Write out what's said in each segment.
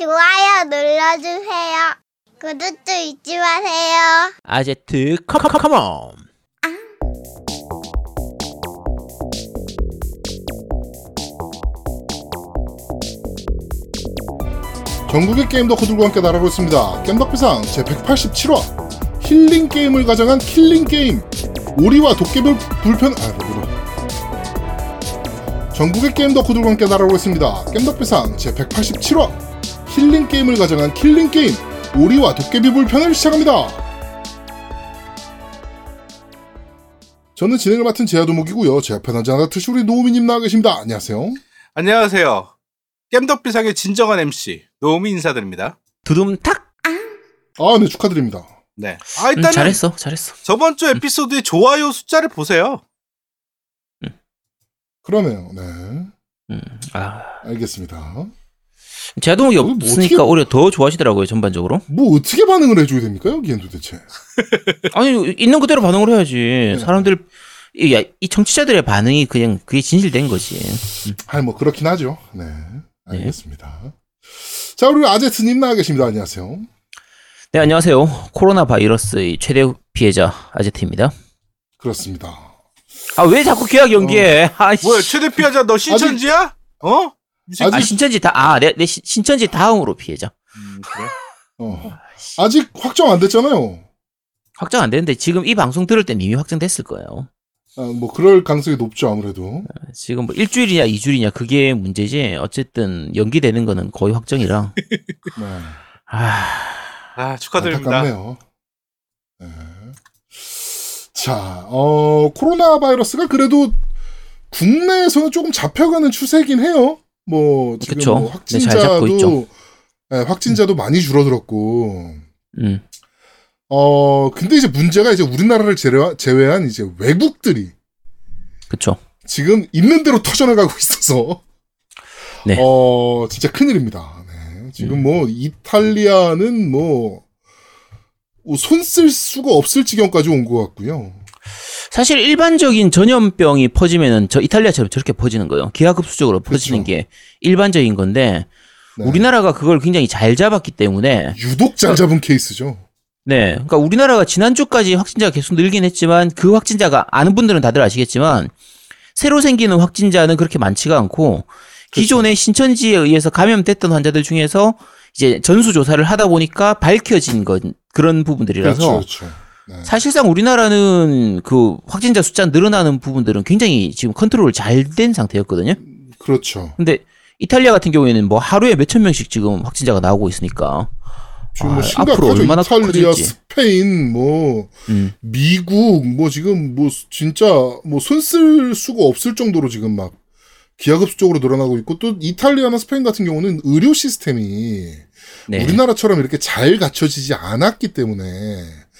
좋아요 눌러주세요. 구독도 잊지 마세요. 아제트 come come come on 전국의 게임 덕후들과 함께 날아오고 있습니다. 겜덕비상 제187화 힐링 게임을 가장한 킬링 게임 오리와 도깨비불 편 아 뭐로 전국의 게임 덕후들과 함께 날아오고 있습니다. 겜덕비상 제187화 힐링 게임을 가장한 킬링 게임 오리와 도깨비불 편을 시작합니다. 저는 진행을 맡은 제아도목이고요. 제 앞에 나자나 트슈리 노우미님 나와 계십니다. 안녕하세요. 안녕하세요. 겜덕비상의 진정한 MC 노우미 인사드립니다. 두둠탁 아, 네 축하드립니다. 네. 아 음, 일단은 잘했어 잘했어 저번 주 에피소드의 좋아요 숫자를 보세요. 그러네요. 네, 음, 아 알겠습니다. 제동이 뭐 없으니까 어떻게- 오히려 더 좋아하시더라고요 전반적으로 뭐 어떻게 반응을 해줘야 됩니까 여기엔 도대체? 아니 있는 그대로 반응을 해야지 네. 사람들 이, 야, 이 청취자들의 반응이 그냥 그게 진실된 거지 아니 뭐 그렇긴 하죠. 네, 알겠습니다. 자 우리 아제트님 나와 계십니다. 안녕하세요. 네 안녕하세요 코로나 바이러스의 최대 피해자 아제트입니다 그렇습니다. 아 왜 자꾸 계약 연기해 아이씨. 뭐야 최대 피하자 너 신천지야? 어? 이 새끼- 아 신천지 다 아 내 내 신- 신천지 다음으로 피해자 음, 그래? 어. 아직 확정 안 됐잖아요. 확정 안 되는데 지금 이 방송 들을 땐 이미 확정됐을 거예요 아, 뭐 그럴 가능성이 높죠 아무래도. 지금 뭐 일주일이냐 이주일이냐 그게 문제지 어쨌든 연기되는 거는 거의 확정이라 네. 아 아 축하드립니다. 안타깝네요. 네. 자, 어, 코로나 바이러스가 그래도 국내에서는 조금 잡혀가는 추세긴 해요. 뭐, 지금 그쵸. 뭐 네. 확진자도, 네, 확진자도 많이 줄어들었고, 음. 어, 근데 이제 문제가 이제 우리나라를 제외한, 이제 외국들이 그쵸. 지금 있는 대로 터져나가고 있어서, 네. 어, 진짜 큰일입니다. 네. 지금 음. 뭐, 이탈리아는 뭐, 손쓸 수가 없을 지경까지 온 것 같고요. 사실 일반적인 전염병이 퍼지면은 저 이탈리아처럼 저렇게 퍼지는 거예요. 기하급수적으로 퍼지는 그쵸. 게 일반적인 건데 네. 우리나라가 그걸 굉장히 잘 잡았기 때문에 유독 잘 잡은 케이스죠. 네. 그러니까 우리나라가 지난주까지 확진자가 계속 늘긴 했지만 그 확진자가 아는 분들은 다들 아시겠지만 새로 생기는 확진자는 그렇게 많지가 않고 기존의 신천지에 의해서 감염됐던 환자들 중에서 이제 전수 조사를 하다 보니까 밝혀진 건 그런 부분들이라서 그렇죠, 그렇죠. 네. 사실상 우리나라는 그 확진자 숫자 늘어나는 부분들은 굉장히 지금 컨트롤 잘 된 상태였거든요. 그렇죠. 근데 이탈리아 같은 경우에는 뭐 하루에 몇천 명씩 지금 확진자가 나오고 있으니까 지금 아, 뭐 앞으로 심각하죠. 얼마나 이탈리아, 커질지. 스페인, 뭐 음, 미국, 뭐 지금 뭐 진짜 뭐 손 쓸 수가 없을 정도로 지금 막 기하급수적으로 늘어나고 있고 또 이탈리아나 스페인 같은 경우는 의료 시스템이 네. 우리나라처럼 이렇게 잘 갖춰지지 않았기 때문에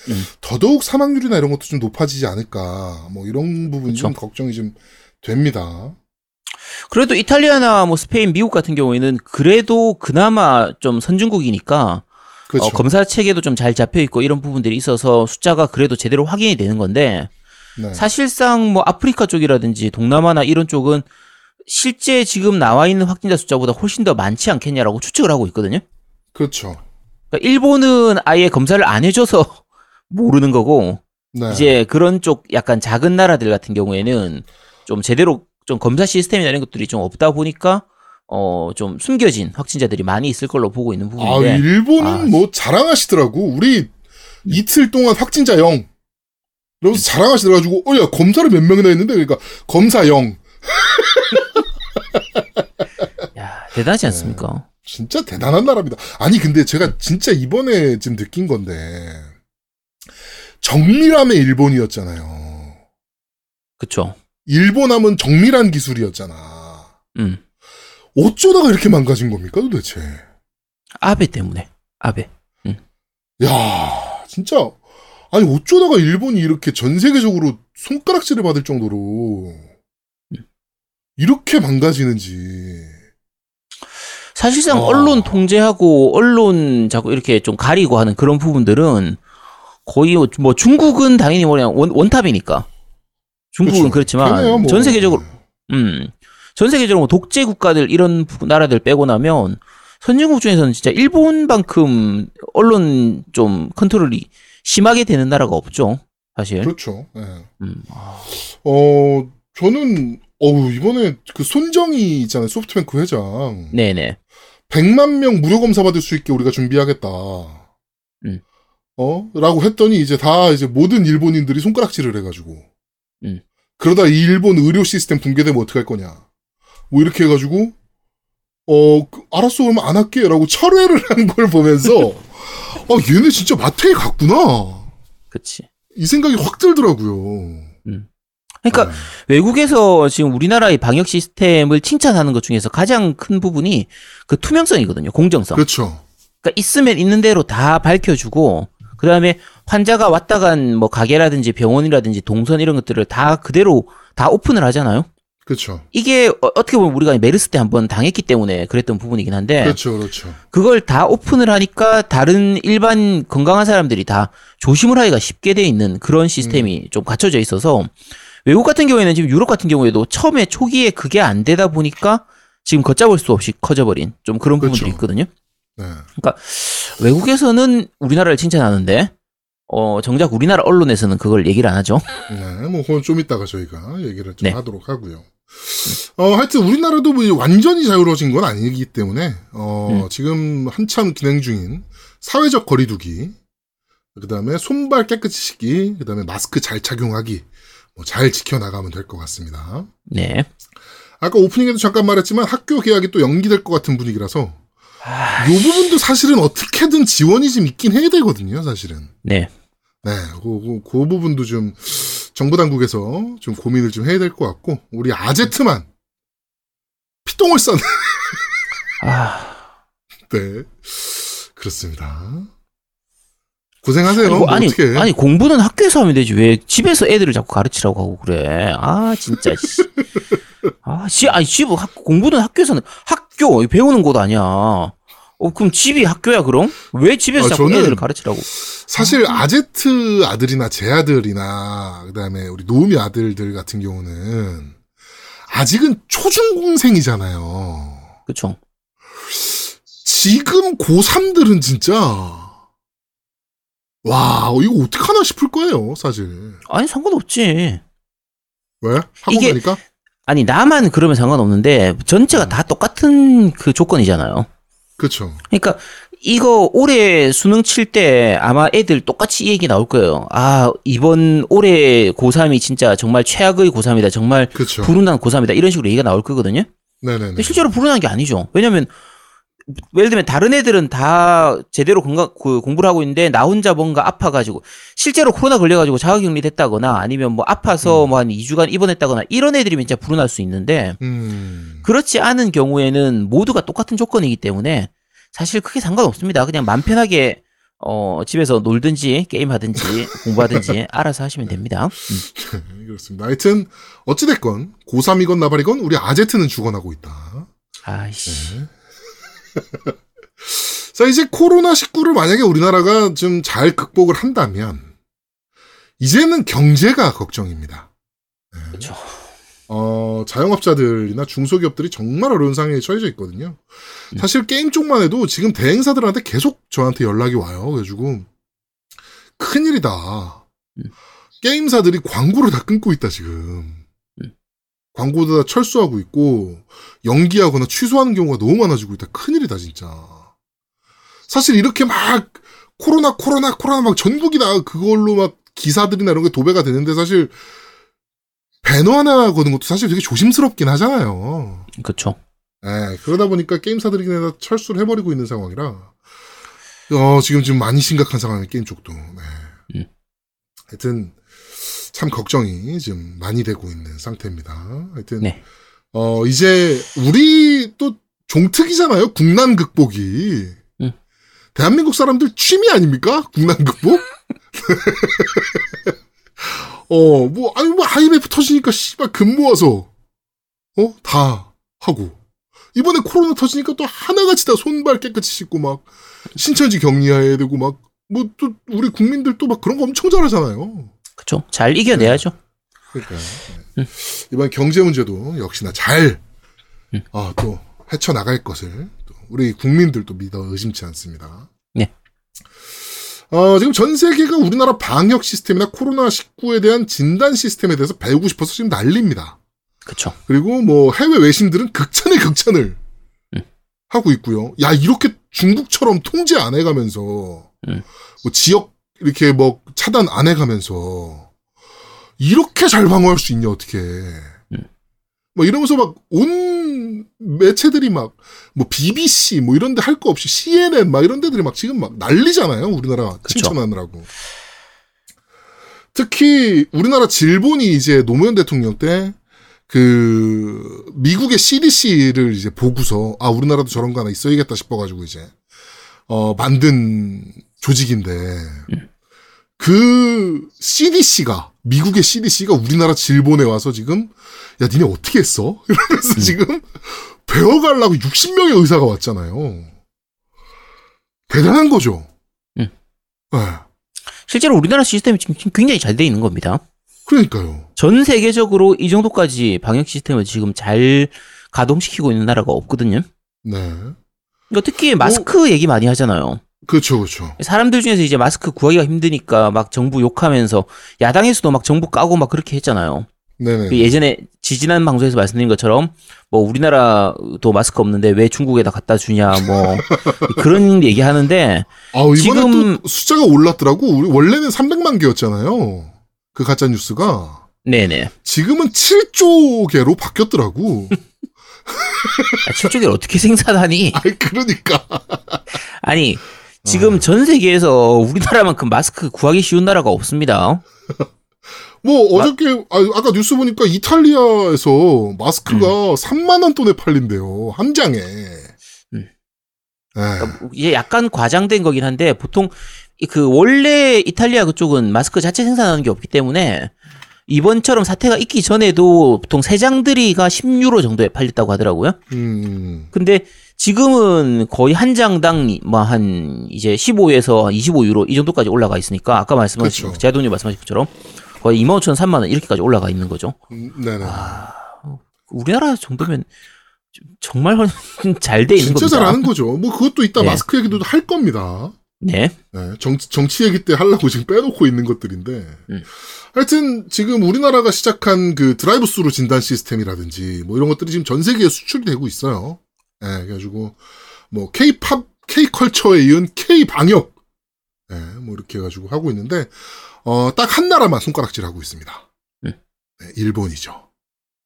음. 더더욱 사망률이나 이런 것도 좀 높아지지 않을까 뭐 이런 부분이 좀 그쵸. 걱정이 좀 됩니다. 그래도 이탈리아나 뭐 스페인, 미국 같은 경우에는 그래도 그나마 좀 선진국이니까 그렇죠. 어, 검사 체계도 좀 잘 잡혀 있고 이런 부분들이 있어서 숫자가 그래도 제대로 확인이 되는 건데 네. 사실상 뭐 아프리카 쪽이라든지 동남아나 이런 쪽은 실제 지금 나와 있는 확진자 숫자보다 훨씬 더 많지 않겠냐라고 추측을 하고 있거든요. 그렇죠. 그러니까 일본은 아예 검사를 안 해줘서 모르는 거고 네. 이제 그런 쪽 약간 작은 나라들 같은 경우에는 좀 제대로 좀 검사 시스템이나 이런 것들이 좀 없다 보니까 어 좀 숨겨진 확진자들이 많이 있을 걸로 보고 있는 아, 부분인데 일본은 아, 뭐 자랑하시더라고. 우리 이틀 동안 확진자 0. 이러면서 자랑하시더라가지고, 어, 야, 검사를 몇 명이나 했는데, 그러니까, 검사 0. 야 대단하지 않습니까? 진짜 대단한 나라입니다. 아니, 근데 제가 진짜 이번에 지금 느낀 건데, 정밀함의 일본이었잖아요. 그쵸? 일본 하면 정밀한 기술이었잖아. 음 어쩌다가 이렇게 망가진 겁니까, 도대체? 아베 때문에 아베 야 진짜, 아니, 어쩌다가 일본이 이렇게 전 세계적으로 손가락질을 받을 정도로, 이렇게 망가지는지. 사실상 어. 언론 통제하고 언론 자꾸 이렇게 좀 가리고 하는 그런 부분들은 거의 뭐 중국은 당연히 뭐냐 원, 원탑이니까 중국은 그렇죠. 그렇지만 뭐. 전 세계적으로 음. 전 세계적으로 뭐 독재 국가들 이런 부- 나라들 빼고 나면 선진국 중에서는 진짜 일본만큼 언론 좀 컨트롤이 심하게 되는 나라가 없죠. 사실. 그렇죠. 예. 음, 아, 어, 저는, 어우, 이번에 그 손정희 있잖아요. 소프트뱅크 회장. 네네. 100만 명 무료 검사 받을 수 있게 우리가 준비하겠다. 음. 어? 라고 했더니 이제 다 이제 모든 일본인들이 손가락질을 해가지고. 음. 그러다 이 일본 의료 시스템 붕괴되면 어떡할 거냐. 뭐 이렇게 해가지고, 어, 그, 알았어, 그러면 안 할게. 라고 철회를 한 걸 보면서, 아, 얘네 진짜 마트에 갔구나. 그치. 이 생각이 확 들더라고요. 그러니까 네. 외국에서 지금 우리나라의 방역 시스템을 칭찬하는 것 중에서 가장 큰 부분이 그 투명성이거든요. 공정성. 그렇죠. 그러니까 있으면 있는 대로 다 밝혀주고 그 다음에 환자가 왔다 간 뭐 가게라든지 병원이라든지 동선 이런 것들을 다 그대로 다 오픈을 하잖아요. 그렇죠. 이게 어, 어떻게 보면 우리가 메르스 때 한번 당했기 때문에 그랬던 부분이긴 한데 그렇죠, 그렇죠. 그걸 다 오픈을 하니까 다른 일반 건강한 사람들이 다 조심을 하기가 쉽게 돼 있는 그런 시스템이 음. 좀 갖춰져 있어서 외국 같은 경우에는 지금 유럽 같은 경우에도 처음에 초기에 그게 안 되다 보니까 지금 걷잡을 수 없이 커져버린 좀 그런 부분들이 그렇죠. 있거든요. 네. 외국에서는 우리나라를 칭찬하는데 어 정작 우리나라 언론에서는 그걸 얘기를 안 하죠. 네, 뭐 그건 좀 이따가 저희가 얘기를 좀 네. 하도록 하고요. 어, 하여튼 우리나라도 뭐 완전히 자유로워진 건 아니기 때문에 어, 음. 지금 한참 진행 중인 사회적 거리두기, 그다음에 손발 깨끗이 씻기, 그다음에 마스크 잘 착용하기 뭐 잘 지켜 나가면 될 것 같습니다. 네. 아까 오프닝에도 잠깐 말했지만 학교 개학이 또 연기될 것 같은 분위기라서 아, 이 부분도 사실은 어떻게든 지원이 좀 있긴 해야 되거든요, 사실은. 네. 네, 그, 그, 그 부분도 좀 정부 당국에서 좀 고민을 좀 해야 될 것 같고 우리 아제트만 피똥을 싼 아, 네, 그렇습니다. 고생하세요. 아니, 뭐 아니? 아니 공부는 학교에서 하면 되지 왜 집에서 애들을 자꾸 가르치라고 하고 그래? 아 진짜. 씨. 아, 지, 아니 집 학, 공부는 학교에서는 학 교 배우는 곳 아니야. 어 그럼 집이 학교야 그럼? 왜 집에서 아, 자꾸 애들을 가르치라고? 사실 아제트 아들이나 제 아들이나 그다음에 우리 노미 아들들 같은 경우는 아직은 초중공생이잖아요. 그쵸? 지금 고3들은 진짜 와 이거 어떡하나 싶을 거예요 사실 아니 상관없지. 왜? 학원 이게- 가니까? 아니 나만 그러면 상관없는데 전체가 다 똑같은 그 조건이잖아요. 그렇죠 그러니까 이거 올해 수능 칠 때 아마 애들 똑같이 이 얘기 나올 거예요. 아 이번 올해 고3이 진짜 정말 최악의 고3이다. 정말 그렇죠 불운한 고3이다. 이런 식으로 얘기가 나올 거거든요. 네네네 근데 실제로 불운한 게 아니죠. 왜냐면 예를 들면 다른 애들은 다 제대로 건강, 그 공부를 하고 있는데 나 혼자 뭔가 아파가지고 실제로 코로나 걸려가지고 자가격리 됐다거나 아니면 뭐 아파서 뭐한 2주간 입원했다거나 이런 애들이면 진짜 불운할 수 있는데 음 그렇지 않은 경우에는 모두가 똑같은 조건이기 때문에 사실 크게 상관없습니다. 그냥 맘 편하게 어 집에서 놀든지 게임하든지 공부하든지 알아서 하시면 됩니다. 음. 네, 그렇습니다 하여튼 어찌됐건 고3이건 나발이건 우리 아제트는 죽어나고 있다 아이씨. 네. 자 이제 코로나19를 만약에 우리나라가 좀 잘 극복을 한다면 이제는 경제가 걱정입니다 네. 그렇죠. 어, 자영업자들이나 중소기업들이 정말 어려운 상황에 처해져 있거든요. 사실 게임 쪽만 해도 지금 대행사들한테 계속 저한테 연락이 와요. 그래가지고, 큰일이다. 음. 게임사들이 광고를 다 끊고 있다, 지금. 음. 광고도 다 철수하고 있고, 연기하거나 취소하는 경우가 너무 많아지고 있다. 큰일이다, 진짜. 사실 이렇게 막, 코로나, 코로나, 코로나 막 전국이 다 그걸로 막 기사들이나 이런 게 도배가 되는데 사실 배너 하나 거는 것도 사실 되게 조심스럽긴 하잖아요. 그렇죠. 예, 그러다 보니까 게임사들이 그냥 다 철수를 해버리고 있는 상황이라, 어, 지금 좀 많이 심각한 상황이에요, 게임 쪽도. 네. 음. 하여튼, 참 걱정이 좀 많이 되고 있는 상태입니다. 하여튼, 네. 어, 이제, 우리 또 종특이잖아요, 국난 극복이. 음. 대한민국 사람들 취미 아닙니까? 국난 극복? 어, 뭐, 아니, 뭐, IMF 터지니까, 씨발, 금 모아서, 어? 다 하고. 이번에 코로나 터지니까 또 하나같이 다 손발 깨끗이 씻고 막, 신천지 격리해야 되고 막, 뭐, 또, 우리 국민들 또 막 그런 거 엄청 잘하잖아요. 그렇죠. 잘 이겨내야죠. 그러니까. 이번 경제 문제도 역시나 잘, 음. 어, 또, 헤쳐 나갈 것을 또 우리 국민들도 믿어 의심치 않습니다. 네. 어, 지금 전 세계가 우리나라 방역 시스템이나 코로나19에 대한 진단 시스템에 대해서 배우고 싶어서 지금 난립니다. 그쵸. 그리고 뭐 해외 외신들은 극찬의 극찬을 음. 하고 있고요. 야 이렇게 중국처럼 통제 안 해가면서 음. 뭐 지역 이렇게 뭐 차단 안 해가면서 이렇게 잘 방어할 수 있냐 어떻게? 뭐 이러면서 막 온 매체들이 막 뭐 BBC 뭐 이런데 할 거 없이 CNN 막 이런 데들이 막 지금 막 난리잖아요. 우리나라. 칭찬하느라고. 특히 우리나라 질본이 이제 노무현 대통령 때 그 미국의 CDC를 이제 보고서 아 우리나라도 저런 거 하나 있어야겠다 싶어가지고 이제 어 만든 조직인데 그 CDC가 미국의 CDC가 우리나라 질본에 와서 지금 야 니네 어떻게 했어? 이러면서 지금 배워가려고 60명의 의사가 왔잖아요. 대단한 거죠. 음. 네, 실제로 우리나라 시스템이 지금 굉장히 잘 돼 있는 겁니다. 그러니까요. 전 세계적으로 이 정도까지 방역 시스템을 지금 잘 가동시키고 있는 나라가 없거든요. 네. 그러니까 특히 마스크 얘기 많이 하잖아요. 그렇죠, 그렇죠. 사람들 중에서 이제 마스크 구하기가 힘드니까 막 정부 욕하면서 야당에서도 막 정부 까고 막 그렇게 했잖아요. 네네. 그 예전에 지지난 방송에서 말씀드린 것처럼 뭐 우리나라도 마스크 없는데 왜 중국에다 갖다 주냐 뭐 그런 얘기 하는데 아, 지금- 또 숫자가 올랐더라고. 원래는 300만 개였잖아요. 그 가짜 뉴스가 네네 지금은 7조 개로 바뀌었더라고. 아, 실적을 어떻게 생산하니? 아이 그러니까. 아니 지금 전 세계에서 우리나라만큼 마스크 구하기 쉬운 나라가 없습니다. 뭐 어저께 아, 아까 뉴스 보니까 이탈리아에서 마스크가 3만 원 돈에 팔린대요. 한 장에. 음. 예. 그러니까 이게 약간 과장된 거긴 한데 보통 이그 원래 이탈리아 그쪽은 마스크 자체 생산하는 게 없기 때문에 이번처럼 사태가 있기 전에도 보통 세 장들이가 10유로 정도에 팔렸다고 하더라고요. 음. 근데 지금은 거의 한 장당 뭐한 이제 15에서 25유로 이 정도까지 올라가 있으니까 아까 말씀하신 그쵸. 제아돈님 말씀하신 것처럼 거의 2만 5천 3만 원 이렇게까지 올라가 있는 거죠. 음, 네네. 아, 우리나라 정도면 좀 정말 잘 돼 있는 진짜 겁니다. 잘하는 거죠. 뭐 그것도 이따 네. 마스크 얘기도 할 겁니다. 네. 네, 정, 정치 얘기 때 하려고 지금 빼놓고 있는 것들인데. 음. 하여튼 지금 우리나라가 시작한 그 드라이브 스루 진단 시스템이라든지 뭐 이런 것들이 지금 전 세계에 수출이 되고 있어요. 예, 그래가지고 뭐 K-팝, K-컬처에 이은 K-방역. 예, 뭐 이렇게 해가지고 하고 있는데, 어, 딱 한 나라만 손가락질 하고 있습니다. 음. 네, 일본이죠.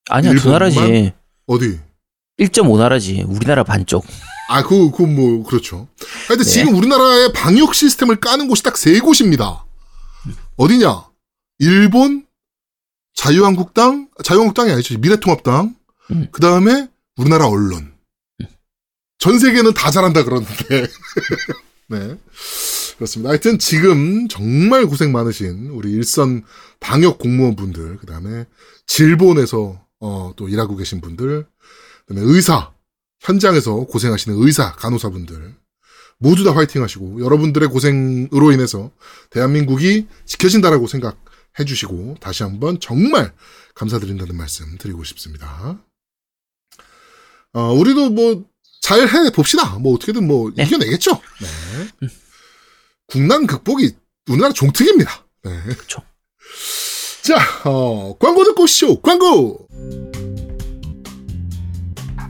아니야, 두 일본만? 나라지. 어디? 1.5 나라지. 우리나라 반쪽. 아, 그, 그, 뭐, 그렇죠. 하여튼 네. 지금 우리나라의 방역 시스템을 까는 곳이 딱 세 곳입니다. 어디냐? 일본, 자유한국당, 자유한국당이 아니죠. 미래통합당. 음. 그 다음에 우리나라 언론. 전 세계는 다 잘한다 그러는데. 네. 그렇습니다. 하여튼 지금 정말 고생 많으신 우리 일선 방역 공무원분들, 그 다음에 질본에서, 어, 또 일하고 계신 분들, 그 다음에 의사, 현장에서 고생하시는 의사, 간호사분들 모두 다 화이팅 하시고 여러분들의 고생으로 인해서 대한민국이 지켜진다라고 생각해 주시고 다시 한번 정말 감사드린다는 말씀 드리고 싶습니다. 어, 우리도 뭐 잘 해 봅시다. 뭐 어떻게든 뭐 네. 이겨내겠죠. 네. 국난 극복이 우리나라 종특입니다. 네. 그쵸. 자, 어, 광고 듣고 오시죠. 광고!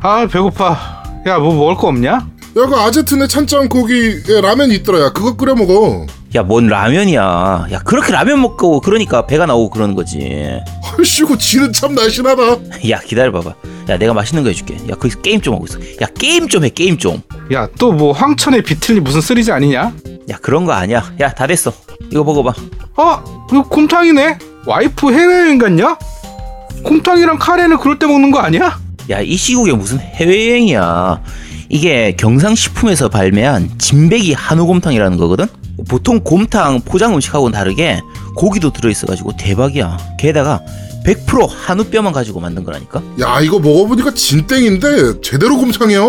아 배고파. 야 뭐 먹을 거 없냐? 야, 그 아제트네 찬장 거기에 라면이 있더라. 야, 그거 끓여 먹어. 야, 뭔 라면이야. 야, 그렇게 라면 먹고 그러니까 배가 나오고 그러는 거지. 얼씨구 지는 참 날씬하다. 야, 기다려 봐봐. 야, 내가 맛있는 거 해줄게. 야, 거기서 게임 좀 하고 있어. 야, 게임 좀 해, 게임 좀. 야 또 뭐 황천의 비틀리 무슨 쓰리지 아니냐? 야, 그런 거 아니야. 야, 다 됐어. 이거 먹어봐. 어? 이거 곰탕이네? 와이프 해외여행 갔냐? 곰탕이랑 카레는 그럴 때 먹는 거 아니야? 야, 이 시국에 무슨 해외여행이야. 이게 경상식품에서 발매한 진백이 한우곰탕이라는 거거든? 보통 곰탕 포장 음식하고는 다르게 고기도 들어있어가지고 대박이야. 게다가 100% 한우뼈만 가지고 만든 거라니까? 야, 이거 먹어보니까 진땡인데 제대로 곰탕이야.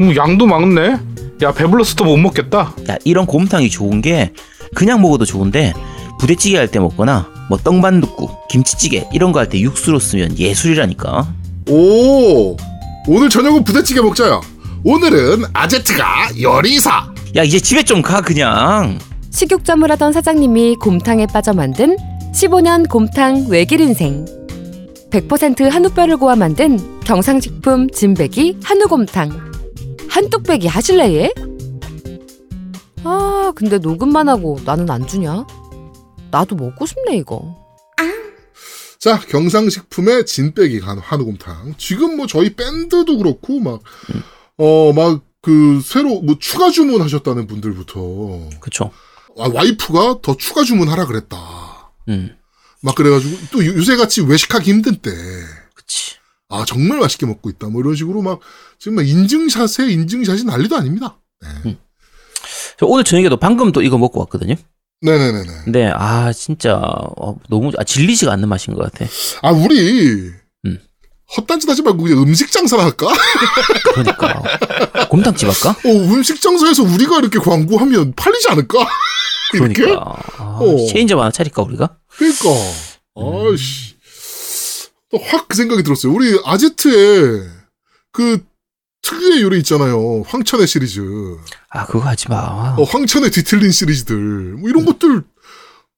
음, 양도 많네. 야 배불러서 더못 먹겠다. 야, 이런 곰탕이 좋은 게 그냥 먹어도 좋은데 부대찌개 할 때 먹거나 뭐 떡반둣국, 김치찌개 이런 거 할 때 육수로 쓰면 예술이라니까. 오, 오늘 저녁은 부대찌개 먹자야. 오늘은 아제트가 요리사. 야 이제 집에 좀 가 그냥. 식육점을 하던 사장님이 곰탕에 빠져 만든 15년 곰탕 외길 인생. 100% 한우뼈를 고아 만든 경상식품 진백이 한우곰탕. 한뚝배기 하실래 얘? 아 근데 녹음만 하고 나는 안 주냐? 나도 먹고 싶네 이거. 자, 경상식품의 진빼기 간 한우곰탕. 지금 뭐 저희 밴드도 그렇고, 막, 어, 막, 그, 새로, 뭐, 추가 주문하셨다는 분들부터, 그쵸. 아, 와이프가 더 추가 주문하라 그랬다. 음. 막 그래가지고, 또 요- 요새같이 외식하기 힘든 때, 그치. 아, 정말 맛있게 먹고 있다. 뭐 이런 식으로 막, 지금 막 인증샷에 인증샷이 난리도 아닙니다. 네. 저 오늘 저녁에도 방금 또 이거 먹고 왔거든요. 네네네네. 근데 아 진짜 어, 너무 아, 질리지가 않는 맛인 것 같아. 아, 우리, 음. 헛단짓 하지 말고 그냥 음식 장사나 할까? 그러니까 곰탕집 할까? 어, 음식 장사에서 우리가 이렇게 광고하면 팔리지 않을까? 이렇게? 그러니까 아, 어. 체인점 하나 차릴까 우리가? 그러니까. 음. 아이씨. 또확그 생각이 들었어요. 우리 아제트에 그 특유의 요리 있잖아요. 황천의 시리즈. 아 그거 하지 마. 어, 황천의 뒤틀린 시리즈들. 뭐 이런 것들,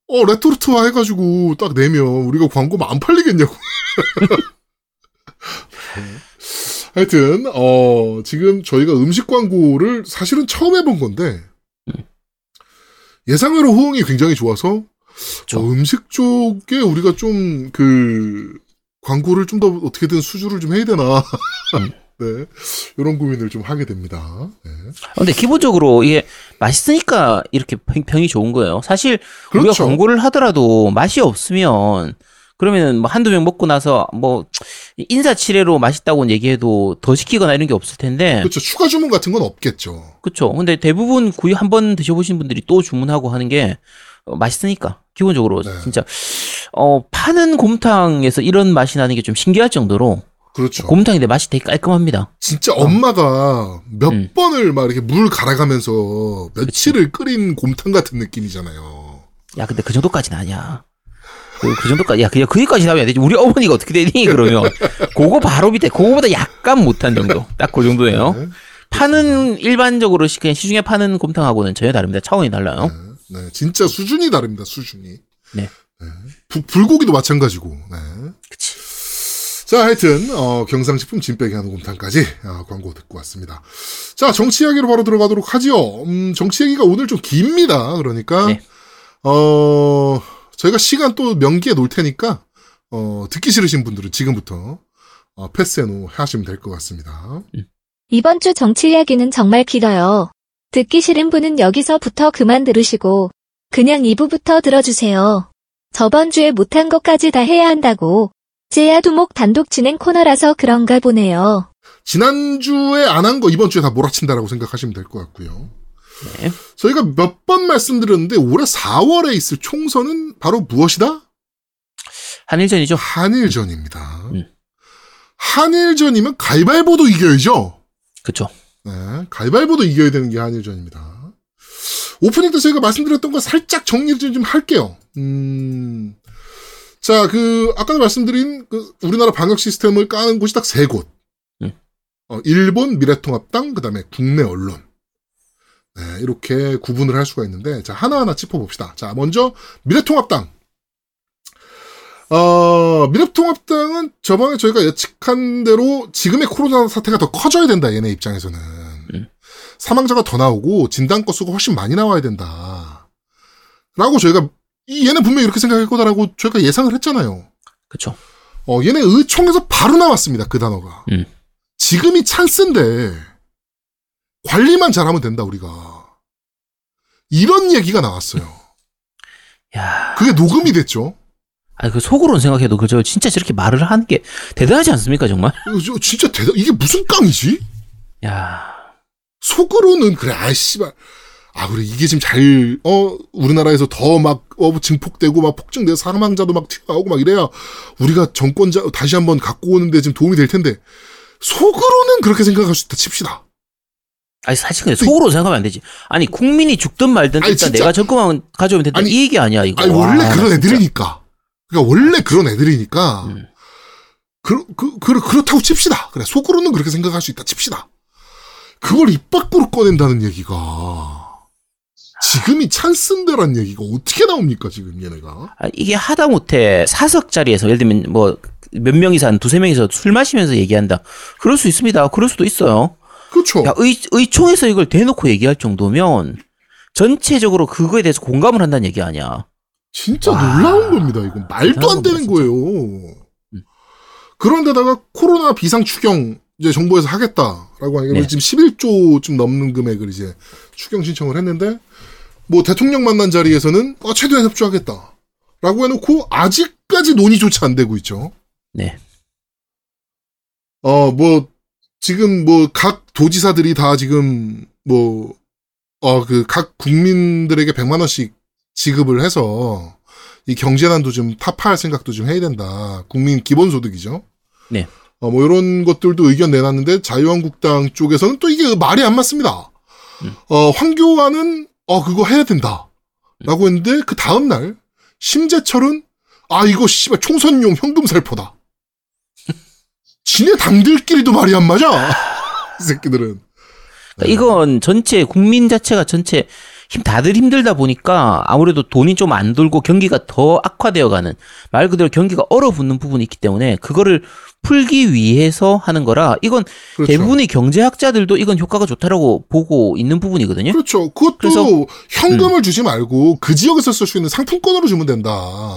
어, 레토르트화 해가지고 딱 내면 우리가 광고만 안 팔리겠냐고. 하여튼, 어, 지금 저희가 음식 광고를 사실은 처음 해본 건데, 예상외로 호응이 굉장히 좋아서. 어, 음식 쪽에 우리가 좀 그 광고를 좀 더 어떻게든 수주를 좀 해야 되나. 음. 네. 이런 고민을 좀 하게 됩니다. 네. 아, 근데 기본적으로 이게 맛있으니까 이렇게 평- 평이 좋은 거예요. 사실 우리가 그렇죠. 광고를 하더라도 맛이 없으면 그러면은 뭐 한두 명 먹고 나서 뭐 인사치레로 맛있다고 얘기해도 더 시키거나 이런 게 없을 텐데 그렇죠. 추가 주문 같은 건 없겠죠. 그렇죠. 근데 대부분 구이 한 번 드셔보신 분들이 또 주문하고 하는 게 어, 맛있으니까 기본적으로 네. 진짜 어 파는 곰탕에서 이런 맛이 나는 게 좀 신기할 정도로 그렇죠. 곰탕인데 맛이 되게 깔끔합니다. 진짜 엄마가 몇 음. 번을 막 이렇게 물 갈아가면서 며칠을 끓인 곰탕 같은 느낌이잖아요. 야 근데 그 정도까지는 아니야. 그, 그 정도까지 야 그냥 거기까지 하면 안 되지. 우리 어머니가 어떻게 되니 그러면 그거 바로 밑에 그거보다 약간 못한 정도. 딱 그 정도예요. 네. 파는 일반적으로 시- 그냥 시중에 파는 곰탕하고는 전혀 다릅니다. 차원이 달라요. 네, 네, 진짜 수준이 다릅니다. 수준이. 네. 부- 불고기도 마찬가지고. 네. 그치. 자, 하여튼 어, 경상식품 진빼기 하는 곰탕까지 아, 광고 듣고 왔습니다. 자, 정치 이야기로 바로 들어가도록 하지요. 음, 정치 얘기가 오늘 좀 깁니다. 그러니까 네. 어, 저희가 시간 또 명기에 놓을 테니까 어, 듣기 싫으신 분들은 지금부터 어, 패스해놓 하시면 될 것 같습니다. 이번 주 정치 이야기는 정말 길어요. 듣기 싫은 분은 여기서부터 그만 들으시고 그냥 2부부터 들어주세요. 저번 주에 못한 것까지 다 해야 한다고. 제야 두목 단독 진행 코너라서 그런가 보네요. 지난주에 안 한 거 이번 주에 다 몰아친다라고 생각하시면 될 것 같고요. 네. 저희가 몇 번 말씀드렸는데 올해 4월에 있을 총선은 바로 무엇이다? 한일전이죠. 한일전입니다. 음. 한일전이면 가위바위보도 이겨야죠. 그쵸. 네, 가위바위보도 이겨야 되는 게 한일전입니다. 오프닝 때 저희가 말씀드렸던 거 살짝 정리를 좀 할게요. 음, 자, 그, 아까도 말씀드린 그 우리나라 방역 시스템을 까는 곳이 딱 세 곳. 음. 어, 일본 미래통합당, 그 다음에 국내 언론. 네, 이렇게 구분을 할 수가 있는데, 자, 하나하나 짚어봅시다. 자, 먼저, 미래통합당. 어, 미래통합당은 저번에 저희가 예측한 대로 지금의 코로나 사태가 더 커져야 된다, 얘네 입장에서는. 음. 사망자가 더 나오고 진단 건수가 훨씬 많이 나와야 된다. 라고 저희가, 이 얘는 분명히 이렇게 생각할 거다라고 저희가 예상을 했잖아요. 그쵸. 어, 얘네 의총에서 바로 나왔습니다, 그 단어가. 음. 지금이 찬스인데, 관리만 잘하면 된다, 우리가. 이런 얘기가 나왔어요. 야. 그게 녹음이 됐죠. 아니 그 속으로는 생각해도 그저 진짜 저렇게 말을 하는 게 대단하지 않습니까 정말? 이거 저- 진짜 대단, 이게 무슨 깡이지? 야. 속으로는 그래, 아, 씨발. 아, 그래, 이게 지금 잘, 어, 우리나라에서 더 막, 어, 증폭되고, 막 폭증돼서 사망자도 막 튀어나오고 막 이래야 우리가 정권자 다시 한번 갖고 오는데 지금 도움이 될 텐데, 속으로는 그렇게 생각할 수 있다 칩시다. 아니 사실 근데 속으로 생각하면 안 되지. 아니 국민이 죽든 말든 아니, 일단 진짜. 내가 정권만 가져오면 된다. 아니, 이 얘기 아니야 이거. 아니, 와, 원래 그런 진짜. 애들이니까. 그러니까 원래 그런 애들이니까. 음. 그, 그, 그, 그렇다고 칩시다. 그래, 속으로는 그렇게 생각할 수 있다 칩시다. 그걸 입 밖으로 꺼낸다는 얘기가 지금이 찬스인데란 얘기가 어떻게 나옵니까 지금 얘네가 아, 이게 하다못해 사석 자리에서 예를 들면 뭐 몇 명이서 한 두세 명이서 술 마시면서 얘기한다. 그럴 수 있습니다. 그럴 수도 있어요. 그렇죠 야, 의, 의총에서 이걸 대놓고 얘기할 정도면 전체적으로 그거에 대해서 공감을 한다는 얘기 아니야. 진짜 와. 놀라운 겁니다 이건 말도 안 되는 겁니다, 거예요 그런데다가 코로나 비상 추경 이제 정부에서 하겠다라고 하니까 네. 지금 11조쯤 넘는 금액을 이제 추경 신청을 했는데 뭐 대통령 만난 자리에서는 어, 최대한 협조하겠다라고 해놓고 아직까지 논의조차 안 되고 있죠. 네. 어, 뭐, 지금 뭐, 각 도지사들이 다 지금, 뭐, 어, 그, 각 국민들에게 100만 원씩 지급을 해서, 이 경제난도 좀 타파할 생각도 좀 해야 된다. 국민 기본소득이죠. 네. 어, 뭐, 이런 것들도 의견 내놨는데, 자유한국당 쪽에서는 또 이게 말이 안 맞습니다. 음. 어, 황교안은, 어, 그거 해야 된다. 라고 했는데, 그 다음 날, 심재철은, 아, 이거 씨발 총선용 현금 살포다. 지네 당들끼리도 말이 안 맞아. 이 새끼들은. 그러니까 이건 전체 국민 자체가 전체 힘 다들 힘들다 보니까 아무래도 돈이 좀 안 돌고 경기가 더 악화되어가는 말 그대로 경기가 얼어붙는 부분이 있기 때문에 그거를 풀기 위해서 하는 거라 이건 그렇죠. 대부분의 경제학자들도 이건 효과가 좋다라고 보고 있는 부분이거든요. 그렇죠. 그것도 그래서- 음. 현금을 주지 말고 그 지역에서 쓸 수 있는 상품권으로 주면 된다.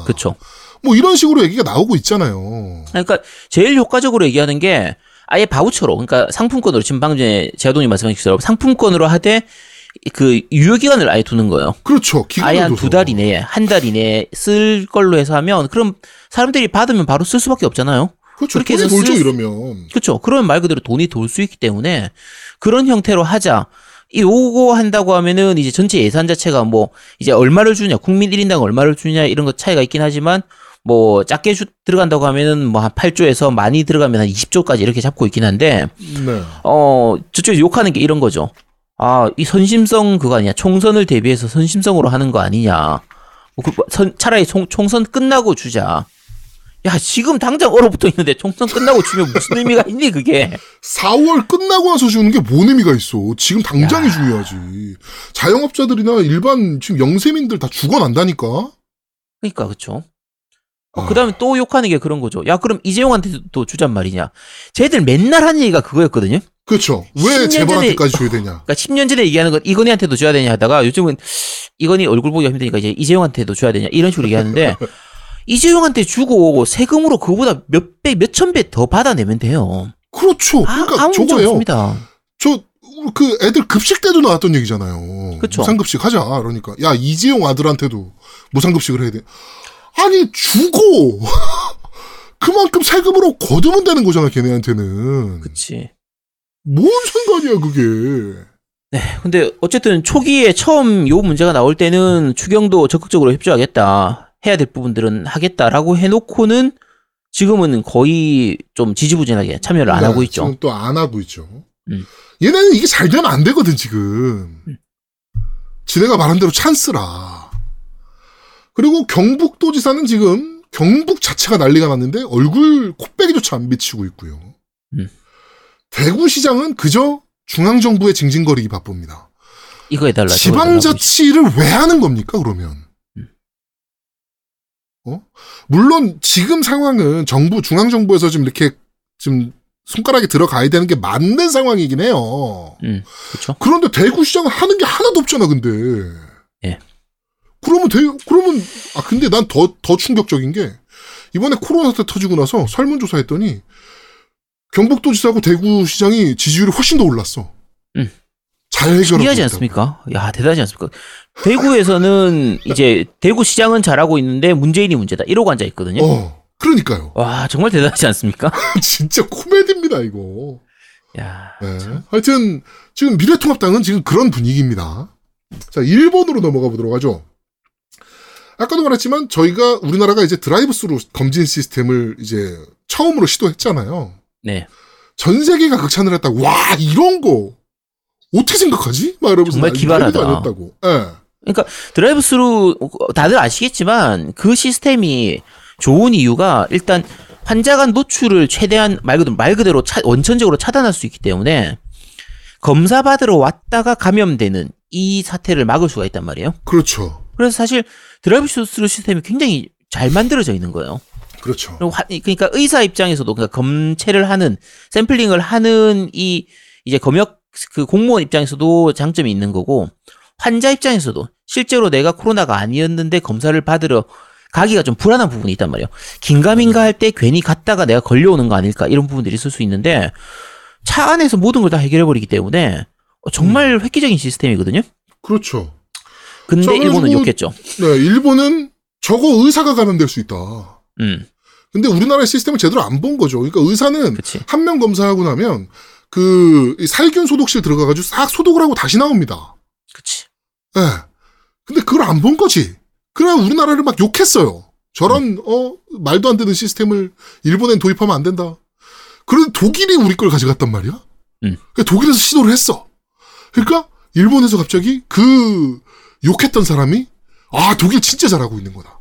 그렇죠. 뭐 이런 식으로 얘기가 나오고 있잖아요. 그러니까 제일 효과적으로 얘기하는 게 아예 바우처로 그러니까 상품권으로 지금 방금 전에 제아동이 말씀하신 것처럼 상품권으로 하되 그 유효 기간을 아예 두는 거예요. 그렇죠. 아예 한 둬서. 두달 이내에 한 달 이내에 쓸 걸로 해서 하면 그럼 사람들이 받으면 바로 쓸 수밖에 없잖아요. 그렇죠. 그렇게 돈이 해서 돌죠 쓸 수- 이러면. 그렇죠. 그러면 말 그대로 돈이 돌 수 있기 때문에 그런 형태로 하자. 이 요거 한다고 하면은 이제 전체 예산 자체가 뭐 이제 얼마를 주냐, 국민 1인당 얼마를 주냐 이런 거 차이가 있긴 하지만 뭐 작게 주, 들어간다고 하면은 뭐 한 8조에서 많이 들어가면 한 20조까지 이렇게 잡고 있긴 한데 네. 어 저쪽에서 욕하는 게 이런 거죠. 아, 이 선심성 그거 아니냐. 총선을 대비해서 선심성으로 하는 거 아니냐. 뭐 그, 선, 차라리 총, 총선 끝나고 주자. 야, 지금 당장 얼어붙어 있는데 총선 끝나고 주면 무슨 의미가 있니, 그게? 4월 끝나고 나서 주는 게 뭔 의미가 있어. 지금 당장이 야. 중요하지. 자영업자들이나 일반 지금 영세민들 다 죽어난다니까. 그러니까, 그쵸. 아. 그 다음에 또 욕하는 게 그런 거죠. 야, 그럼 이재용한테도 주잔 말이냐. 쟤들 맨날 하는 얘기가 그거였거든요. 그렇죠. 왜 10년 재벌한테까지 줘야 되냐. 그러니까 10년 전에 얘기하는 건 이건희한테도 줘야 되냐 하다가 요즘은 이건희 얼굴 보기가 힘드니까 이제 이재용한테도 줘야 되냐 이런 식으로 얘기하는데 이재용한테 주고 세금으로 그거보다 몇 배, 몇천 배 더 받아내면 돼요. 그렇죠. 아, 그러니까 문제 저거예요. 저, 그 애들 급식 때도 나왔던 얘기잖아요. 그쵸. 무상급식 하자. 그러니까. 야, 이재용 아들한테도 무상급식을 해야 돼. 아니, 주고! 그만큼 세금으로 거두면 되는 거잖아, 걔네한테는. 그치. 뭔 상관이야, 그게. 근데 어쨌든 초기에 처음 요 문제가 나올 때는 추경도 적극적으로 협조하겠다. 해야 될 부분들은 하겠다라고 해놓고는 지금은 거의 좀 지지부진하게 참여를 안 네, 하고 있죠. 지금 또 안 하고 있죠. 음. 얘네는 이게 잘 되면 안 되거든, 지금. 지네가 말한 대로 찬스라. 그리고 경북도지사는 지금 경북 자체가 난리가 났는데 얼굴 코빼기조차 안 비치고 있고요. 음. 대구시장은 그저 중앙정부의 징징거리기 바쁩니다. 이거 해달라. 지방자치를 왜 하는 겁니까, 그러면? 음. 어? 물론 지금 상황은 정부, 중앙정부에서 좀 이렇게 좀 손가락이 들어가야 되는 게 맞는 상황이긴 해요. 음, 그렇죠. 그런데 대구시장은 하는 게 하나도 없잖아, 근데. 예. 그러면 대, 그러면, 아, 근데 난 더, 더 충격적인 게, 이번에 코로나 사태 터지고 나서 설문조사 했더니, 경북도지사하고 대구시장이 지지율이 훨씬 더 올랐어. 음. 잘 해결하고 신기하지. 않습니까? 야, 대단하지 않습니까? 대구에서는 이제 대구 시장은 잘하고 있는데 문재인이 문제다. 이러고 앉아 있거든요. 어, 그러니까요. 와, 정말 대단하지 않습니까? 진짜 코미디입니다, 이거. 야, 네. 하여튼, 지금 미래통합당은 지금 그런 분위기입니다. 자, 일본으로 넘어가 보도록 하죠. 아까도 말했지만, 저희가, 우리나라가 이제 드라이브 스루 검진 시스템을 이제 처음으로 시도했잖아요. 네. 전 세계가 극찬을 했다고, 와, 이런 거, 어떻게 생각하지? 막 이러면서. 정말 나 이거 기발하다. 아니었다고. 예. 그러니까 드라이브 스루 다들 아시겠지만 그 시스템이 좋은 이유가 일단 환자 간 노출을 최대한 말 그대로 말 그대로 차- 원천적으로 차단할 수 있기 때문에 검사 받으러 왔다가 감염되는 이 사태를 막을 수가 있단 말이에요. 그렇죠. 그래서 사실 드라이브 스루 시스템이 굉장히 잘 만들어져 있는 거예요. 그렇죠. 화- 그러니까 의사 입장에서도 그러니까 검체를 하는 샘플링을 하는 이 이제 검역 그 공무원 입장에서도 장점이 있는 거고 환자 입장에서도 실제로 내가 코로나가 아니었는데 검사를 받으러 가기가 좀 불안한 부분이 있단 말이에요. 긴가민가 할 때 괜히 갔다가 내가 걸려오는 거 아닐까 이런 부분들이 있을 수 있는데 차 안에서 모든 걸 다 해결해 버리기 때문에 어, 정말 획기적인 시스템이거든요. 그렇죠. 근데 자, 일본은 욕했죠. 네, 일본은 저거 의사가 감염될 수 있다. 음, 근데 우리나라의 시스템을 제대로 안 본 거죠. 그러니까 의사는. 한 명 검사하고 나면 그이 살균 소독실 들어가가지고 싹 소독을 하고 다시 나옵니다. 그치. 예. 근데 그걸 안 본 거지. 그래 우리나라를 막 욕했어요. 저런 어 말도 안 되는 시스템을 일본엔 도입하면 안 된다. 그런데 독일이 우리 걸 가져갔단 말이야. 음. 그러니까 독일에서 시도를 했어. 그러니까 일본에서 갑자기 그 욕했던 사람이 아 독일 진짜 잘하고 있는 거다.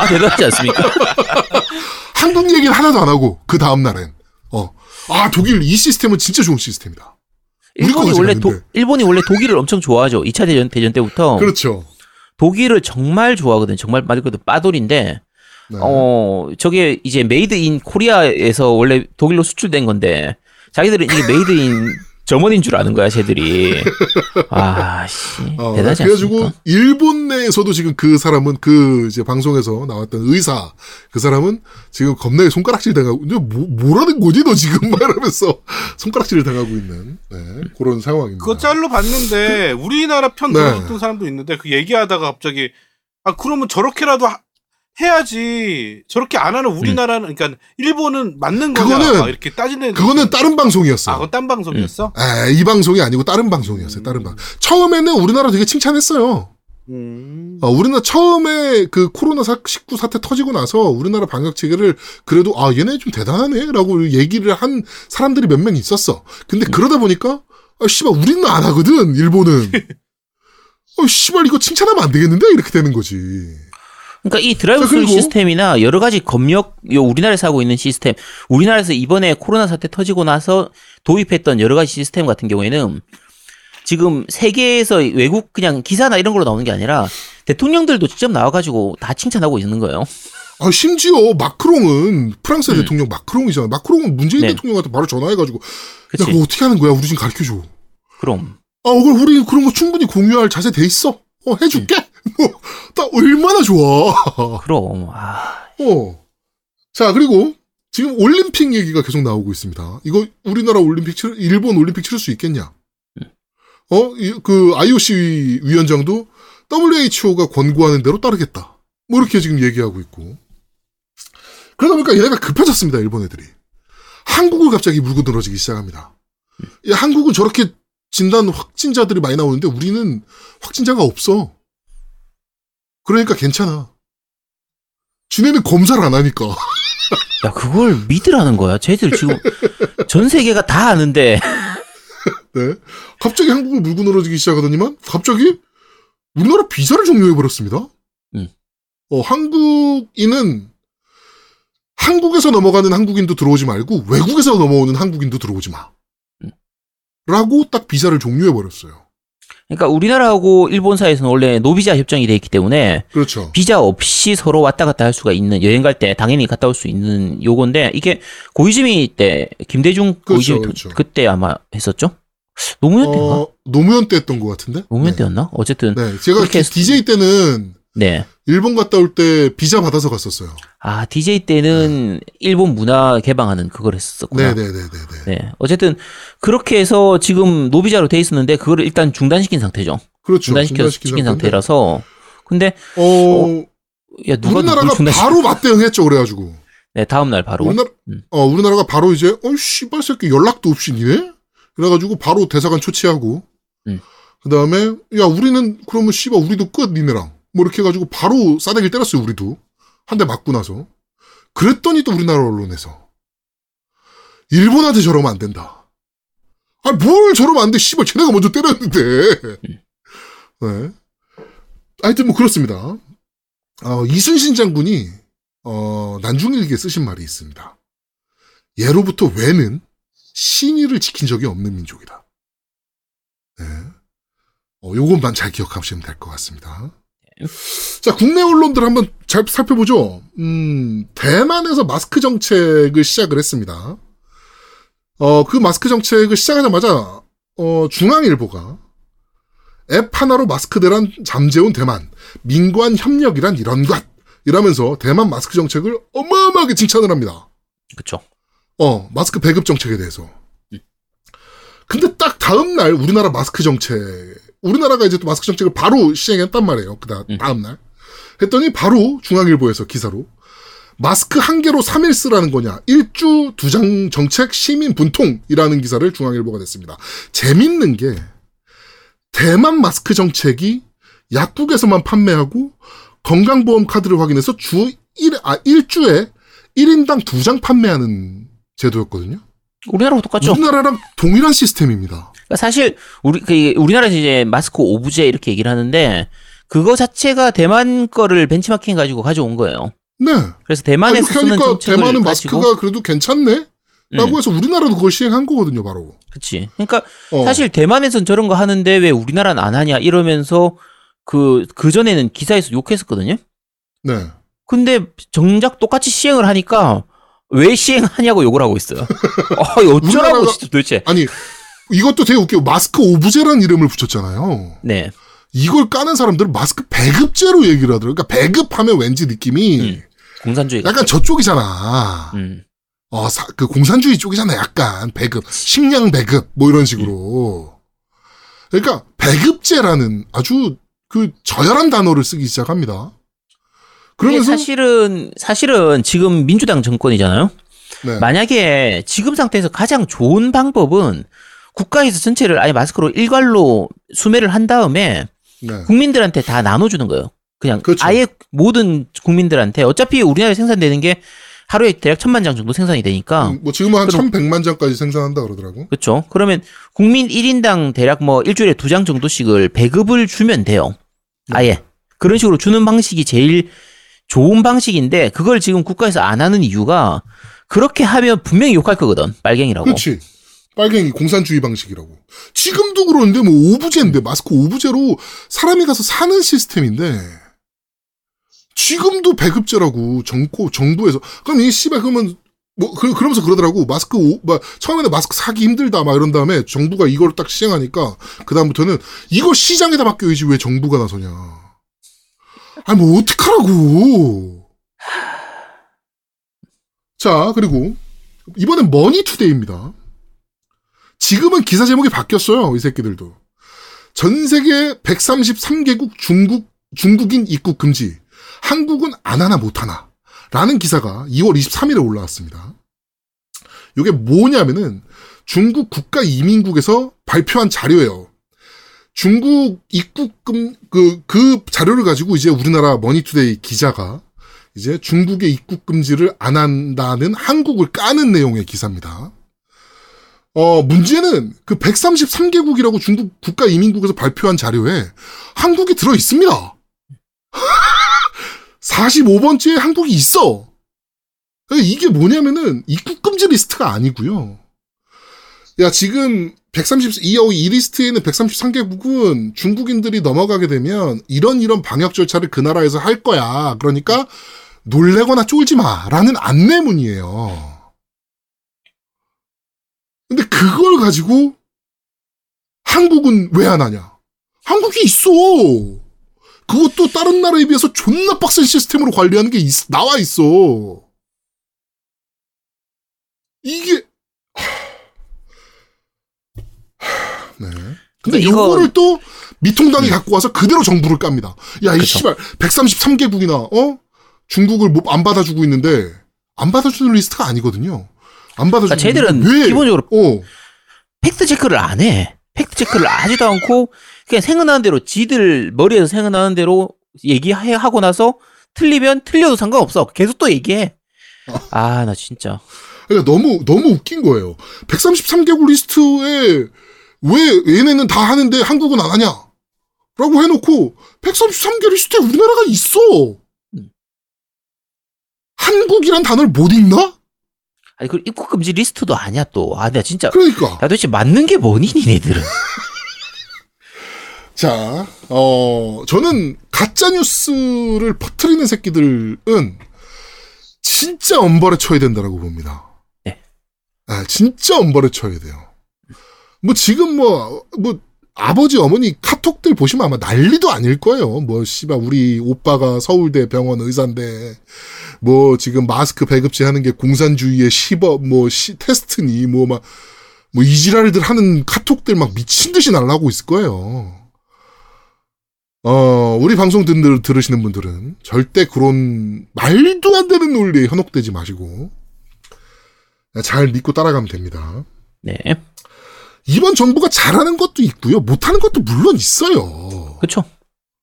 아 대단하지 않습니까? 한국 얘기를 하나도 안 하고 그 다음 날엔 어아 독일 이 시스템은 진짜 좋은 시스템이다. 일본이 원래 도. 일본이 원래 독일을 엄청 좋아하죠. 2차 대전 대전 때부터 그렇죠. 독일을 정말 좋아하거든. 정말 말 그대로 빠돌인데 네. 어 저게 이제 made in Korea에서 원래 독일로 수출된 건데 자기들은 이게 made in Germany인 줄 아는 거야, 쟤들이. 아, 씨. 어, 대단하지 그래가지고 않습니까? 일본 내에서도 지금 그 사람은 그 이제 방송에서 나왔던 의사 그 사람은 지금 겁나게 손가락질 당하고 뭐, 뭐라는 거지 너 지금 막 이러면서 손가락질을 당하고 있는 네, 그런 상황입니다. 그거 짤로 봤는데 우리나라 편 네. 들어줬던 사람도 있는데 그 얘기하다가 갑자기 아 그러면 저렇게라도 하- 해야지 저렇게 안 하는 우리나라는 그러니까 일본은 맞는 거냐 그거는- 막 이렇게 따지는 그거는 다른 방송이었어. 아 그건 딴 방송이었어? 에, 이 방송이 아니고 다른 방송이었어요. 다른 방. 처음에는 우리나라 되게 칭찬했어요. 음. 어, 우리나라 처음에 그 코로나 19 사태 터지고 나서 우리나라 방역 체계를 그래도 아 얘네 좀 대단하네라고 얘기를 한 사람들이 몇 명 있었어. 근데 그러다 보니까 아 씨발 우리는 안 하거든 일본은. 어 씨발 이거 칭찬하면 안 되겠는데 이렇게 되는 거지. 그러니까 이 드라이브 자, 스루 그리고- 시스템이나 여러 가지 검역 요 우리나라에서 하고 있는 시스템, 우리나라에서 이번에 코로나 사태 터지고 나서 도입했던 여러 가지 시스템 같은 경우에는 지금 세계에서 외국 그냥 기사나 이런 걸로 나오는 게 아니라 대통령들도 직접 나와가지고 다 칭찬하고 있는 거예요. 아 심지어 마크롱은 프랑스 의 음. 대통령 마크롱이잖아. 마크롱은 문재인 네. 대통령한테 바로 전화해가지고 그치? 야 그거 어떻게 하는 거야? 우리 좀 가르쳐 줘. 그럼. 아, 그걸 우리 그런 거 충분히 공유할 자세 돼 있어. 어, 해줄게. 뭐, 나 얼마나 좋아. 그럼. 아, 어. 자, 그리고 지금 올림픽 얘기가 계속 나오고 있습니다. 이거 우리나라 올림픽 치를, 일본 올림픽 치를 수 있겠냐? 어, 이- 그 IOC 위원장도 WHO가 권고하는 대로 따르겠다. 뭐 이렇게 지금 얘기하고 있고. 그러다 보니까 얘네가 급해졌습니다, 일본 애들이. 한국을 갑자기 물고 늘어지기 시작합니다. 이 한국은 저렇게 진단 확진자들이 많이 나오는데 우리는 확진자가 없어. 그러니까 괜찮아. 지네는 검사를 안 하니까. 야 그걸 믿으라는 거야. 쟤들 지금 전 세계가 다 아는데. 네. 갑자기 한국을 물고 늘어지기 시작하더니만 갑자기 우리나라 비자를 종료해 버렸습니다. 음. 어, 한국인은 한국에서 넘어가는 한국인도 들어오지 말고 외국에서 넘어오는 한국인도 들어오지 마. 음. 라고 딱 비자를 종료해 버렸어요. 그러니까 우리나라하고 일본 사이에서는 원래 노비자 협정이 돼 있기 때문에 그렇죠. 비자 없이 서로 왔다 갔다 할 수가 있는 여행 갈 때 당연히 갔다 올 수 있는 요건데 이게 고이즈미 때 김대중 고이즈미 그렇죠. 그때 아마 했었죠? 노무현 때인가? 어, 노무현 때 했던 것 같은데? 노무현 네. 때였나? 어쨌든 네. 제가 했- DJ 때는 네. 일본 갔다 올 때 비자 받아서 갔었어요. 아 DJ 때는 일본 문화 개방하는 그걸 했었구나. 네네네네네. 네. 어쨌든 그렇게 해서 지금 노비자로 돼 있었는데 그거를 일단 중단시킨 상태죠. 그렇죠. 중단시켜 시킨 상태인데. 상태라서 근데 어, 야 누가 우리나라가 바로 맞대응했죠. 그래가지고. 네 다음 날 바로 우리나라, 음. 어, 우리나라가 바로 이제, 어, 씨발 새끼 연락도 없이 니네? 그래가지고 바로 대사관 초치하고, 음. 그 다음에, 야, 우리는, 그러면 씨발, 우리도 끝, 니네랑. 뭐 이렇게 해가지고 바로 싸대기를 때렸어요, 우리도. 한 대 맞고 나서. 그랬더니 또 우리나라 언론에서. 일본한테 저러면 안 된다. 아, 뭘 저러면 안 돼, 씨발, 쟤네가 먼저 때렸는데. 네. 하여튼 뭐 그렇습니다. 어, 이순신 장군이 어, 난중일기에 쓰신 말이 있습니다. 예로부터 외는 신의를 지킨 적이 없는 민족이다. 네. 어, 요것만 잘 기억하시면 될 것 같습니다. 자, 국내 언론들 한번 잘 살펴보죠. 음, 대만에서 마스크 정책을 시작을 했습니다. 어, 그 마스크 정책을 시작하자마자, 어, 중앙일보가 앱 하나로 마스크 대란 잠재운 대만, 민관 협력이란 이런 것! 이라면서 대만 마스크 정책을 어마어마하게 칭찬을 합니다. 그쵸. 어, 마스크 배급 정책에 대해서. 근데 딱 다음 날 우리나라 마스크 정책, 우리나라가 이제 또 마스크 정책을 바로 시행했단 말이에요. 그 다, 음. 다음 날. 했더니 바로 중앙일보에서 기사로 마스크 한 개로 3일 쓰라는 거냐. 일주 두장 정책 시민 분통이라는 기사를 중앙일보가 냈습니다. 재밌는 게 대만 마스크 정책이 약국에서만 판매하고 건강보험 카드를 확인해서 주 1, 아, 일주에 1인당 두장 판매하는 제도였거든요. 우리나라하고 똑같죠. 우리나라랑 동일한 시스템입니다. 그러니까 사실 우리 그 우리나라에서 이제 마스크 오브제 이렇게 얘기를 하는데 그거 자체가 대만 거를 벤치마킹 가지고 가져온 거예요. 네. 그래서 아, 대만에서 이렇게 쓰는 정책을 대만은 마스크가 그래도 괜찮네? 라고 음, 해서 우리나라도 그걸 시행한 거거든요, 바로. 그치. 그러니까 어. 사실 대만에선 저런 거 하는데 왜 우리나라는 안 하냐 이러면서 그, 그 전에는 기사에서 욕했었거든요. 네. 근데 정작 똑같이 시행을 하니까 왜 시행하냐고 욕을 하고 있어요. 어, 이거 어쩌라고 우리나라가- 진짜 도대체. 아니, 이것도 되게 웃겨. 마스크 오브제라는 이름을 붙였잖아요. 네. 이걸 까는 사람들은 마스크 배급제로 얘기를 하더라고요. 그러니까 배급하면 왠지 느낌이 음. 공산주의. 약간 같죠. 저쪽이잖아. 음. 어, 사- 그 공산주의 쪽이잖아. 약간 배급, 식량 배급 뭐 이런 식으로. 그러니까 배급제라는 아주 그 저열한 단어를 쓰기 시작합니다. 그러면서 사실은 사실은 지금 민주당 정권이잖아요. 네. 만약에 지금 상태에서 가장 좋은 방법은 국가에서 전체를 아예 마스크로 일괄로 수매를 한 다음에 네. 국민들한테 다 나눠주는 거예요. 그냥 그렇죠. 아예 모든 국민들한테 어차피 우리나라에 생산되는 게 하루에 대략 천만 장 정도 생산이 되니까 음, 뭐 지금은 한 1100만 장까지 생산한다 그러더라고. 그렇죠. 그러면 국민 1인당 대략 뭐 일주일에 두 장 정도씩을 배급을 주면 돼요. 네. 아예. 그런 식으로 주는 방식이 제일 좋은 방식인데 그걸 지금 국가에서 안 하는 이유가 그렇게 하면 분명히 욕할 거거든. 빨갱이라고. 그렇지. 빨갱이 공산주의 방식이라고. 지금도 그러는데 뭐 오브제인데 마스크 오브제로 사람이 가서 사는 시스템인데 지금도 배급제라고 정코 정부에서 그럼 이 씨발 그러면 뭐 그, 러면서 그러더라고 마스크 오, 막 처음에는 마스크 사기 힘들다 막 이런 다음에 정부가 이걸 딱 시행하니까 그 다음부터는 이걸 시장에다 맡겨야지 왜 정부가 나서냐. 아니 뭐 어떡하라고. 자 그리고 이번엔 머니투데이입니다. 지금은 기사 제목이 바뀌었어요. 이 새끼들도. 전 세계 133개국 중국, 중국인 입국 금지. 한국은 안 하나 못 하나. 라는 기사가 2월 23일에 올라왔습니다. 이게 뭐냐면은 중국 국가이민국에서 발표한 자료예요. 중국 입국금, 그, 그 자료를 가지고 이제 우리나라 머니투데이 기자가 이제 중국의 입국 금지를 안 한다는 한국을 까는 내용의 기사입니다. 어, 문제는 그 133개국이라고 중국 국가이민국에서 발표한 자료에 한국이 들어 있습니다. 45번째에 한국이 있어. 이게 뭐냐면은 입국 금지 리스트가 아니고요. 야, 지금 130, 이, 이 리스트에 있는 133개국은 중국인들이 넘어가게 되면 이런 이런 방역 절차를 그 나라에서 할 거야. 그러니까 놀래거나 쫄지 마. 라는 안내문이에요. 근데 그걸 가지고 한국은 왜 안 하냐? 한국이 있어. 그것도 다른 나라에 비해서 존나 빡센 시스템으로 관리하는 게 있- 나와 있어. 이게 네. 근데 이거- 이거를 또 미통당이 갖고 와서 그대로 정부를 깝니다. 야, 이. 씨발 133개국이나 어? 중국을 뭐안 받아주고 있는데 안 받아주는 리스트가 아니거든요. 안 받아주는 그러니까 쟤들은 왜? 기본적으로 어. 팩트 체크를 안 해. 팩트 체크를 하지도 않고 그냥 생각나는 대로 지들 머리에서 생각나는 대로 얘기하고 나서 틀리면 틀려도 상관없어. 계속 또 얘기해. 아, 나 진짜. 그러니까 너무 너무 웃긴 거예요. 133개국 리스트에 왜 얘네는 다 하는데 한국은 안 하냐? 라고 해놓고 133개 리스트에 우리나라가 있어. 음. 한국이란 단어를 못 읽나? 아니 그 입국 금지 리스트도 아니야 또. 아, 내가 진짜 그러니까. 나 도대체 맞는 게 뭐니 니네들은. 자, 어, 저는 가짜 뉴스를 퍼뜨리는 새끼들은 진짜 엄벌에 쳐야 된다라고 봅니다. 네. 아, 진짜 엄벌에 쳐야 돼요. 뭐 지금 뭐, 뭐, 아버지, 어머니 카톡들 보시면 아마 난리도 아닐 거예요. 뭐, 씨발, 우리 오빠가 서울대 병원 의사인데, 뭐, 지금 마스크 배급제 하는 게 공산주의의 시법, 뭐, 시, 테스트니, 뭐, 막, 뭐, 이지랄들 하는 카톡들 막 미친 듯이 날라오고 있을 거예요. 어, 우리 방송 들, 들으시는 분들은 절대 그런 말도 안 되는 논리에 현혹되지 마시고, 잘 믿고 따라가면 됩니다. 네. 이번 정부가 잘하는 것도 있고요. 못하는 것도 물론 있어요. 그렇죠.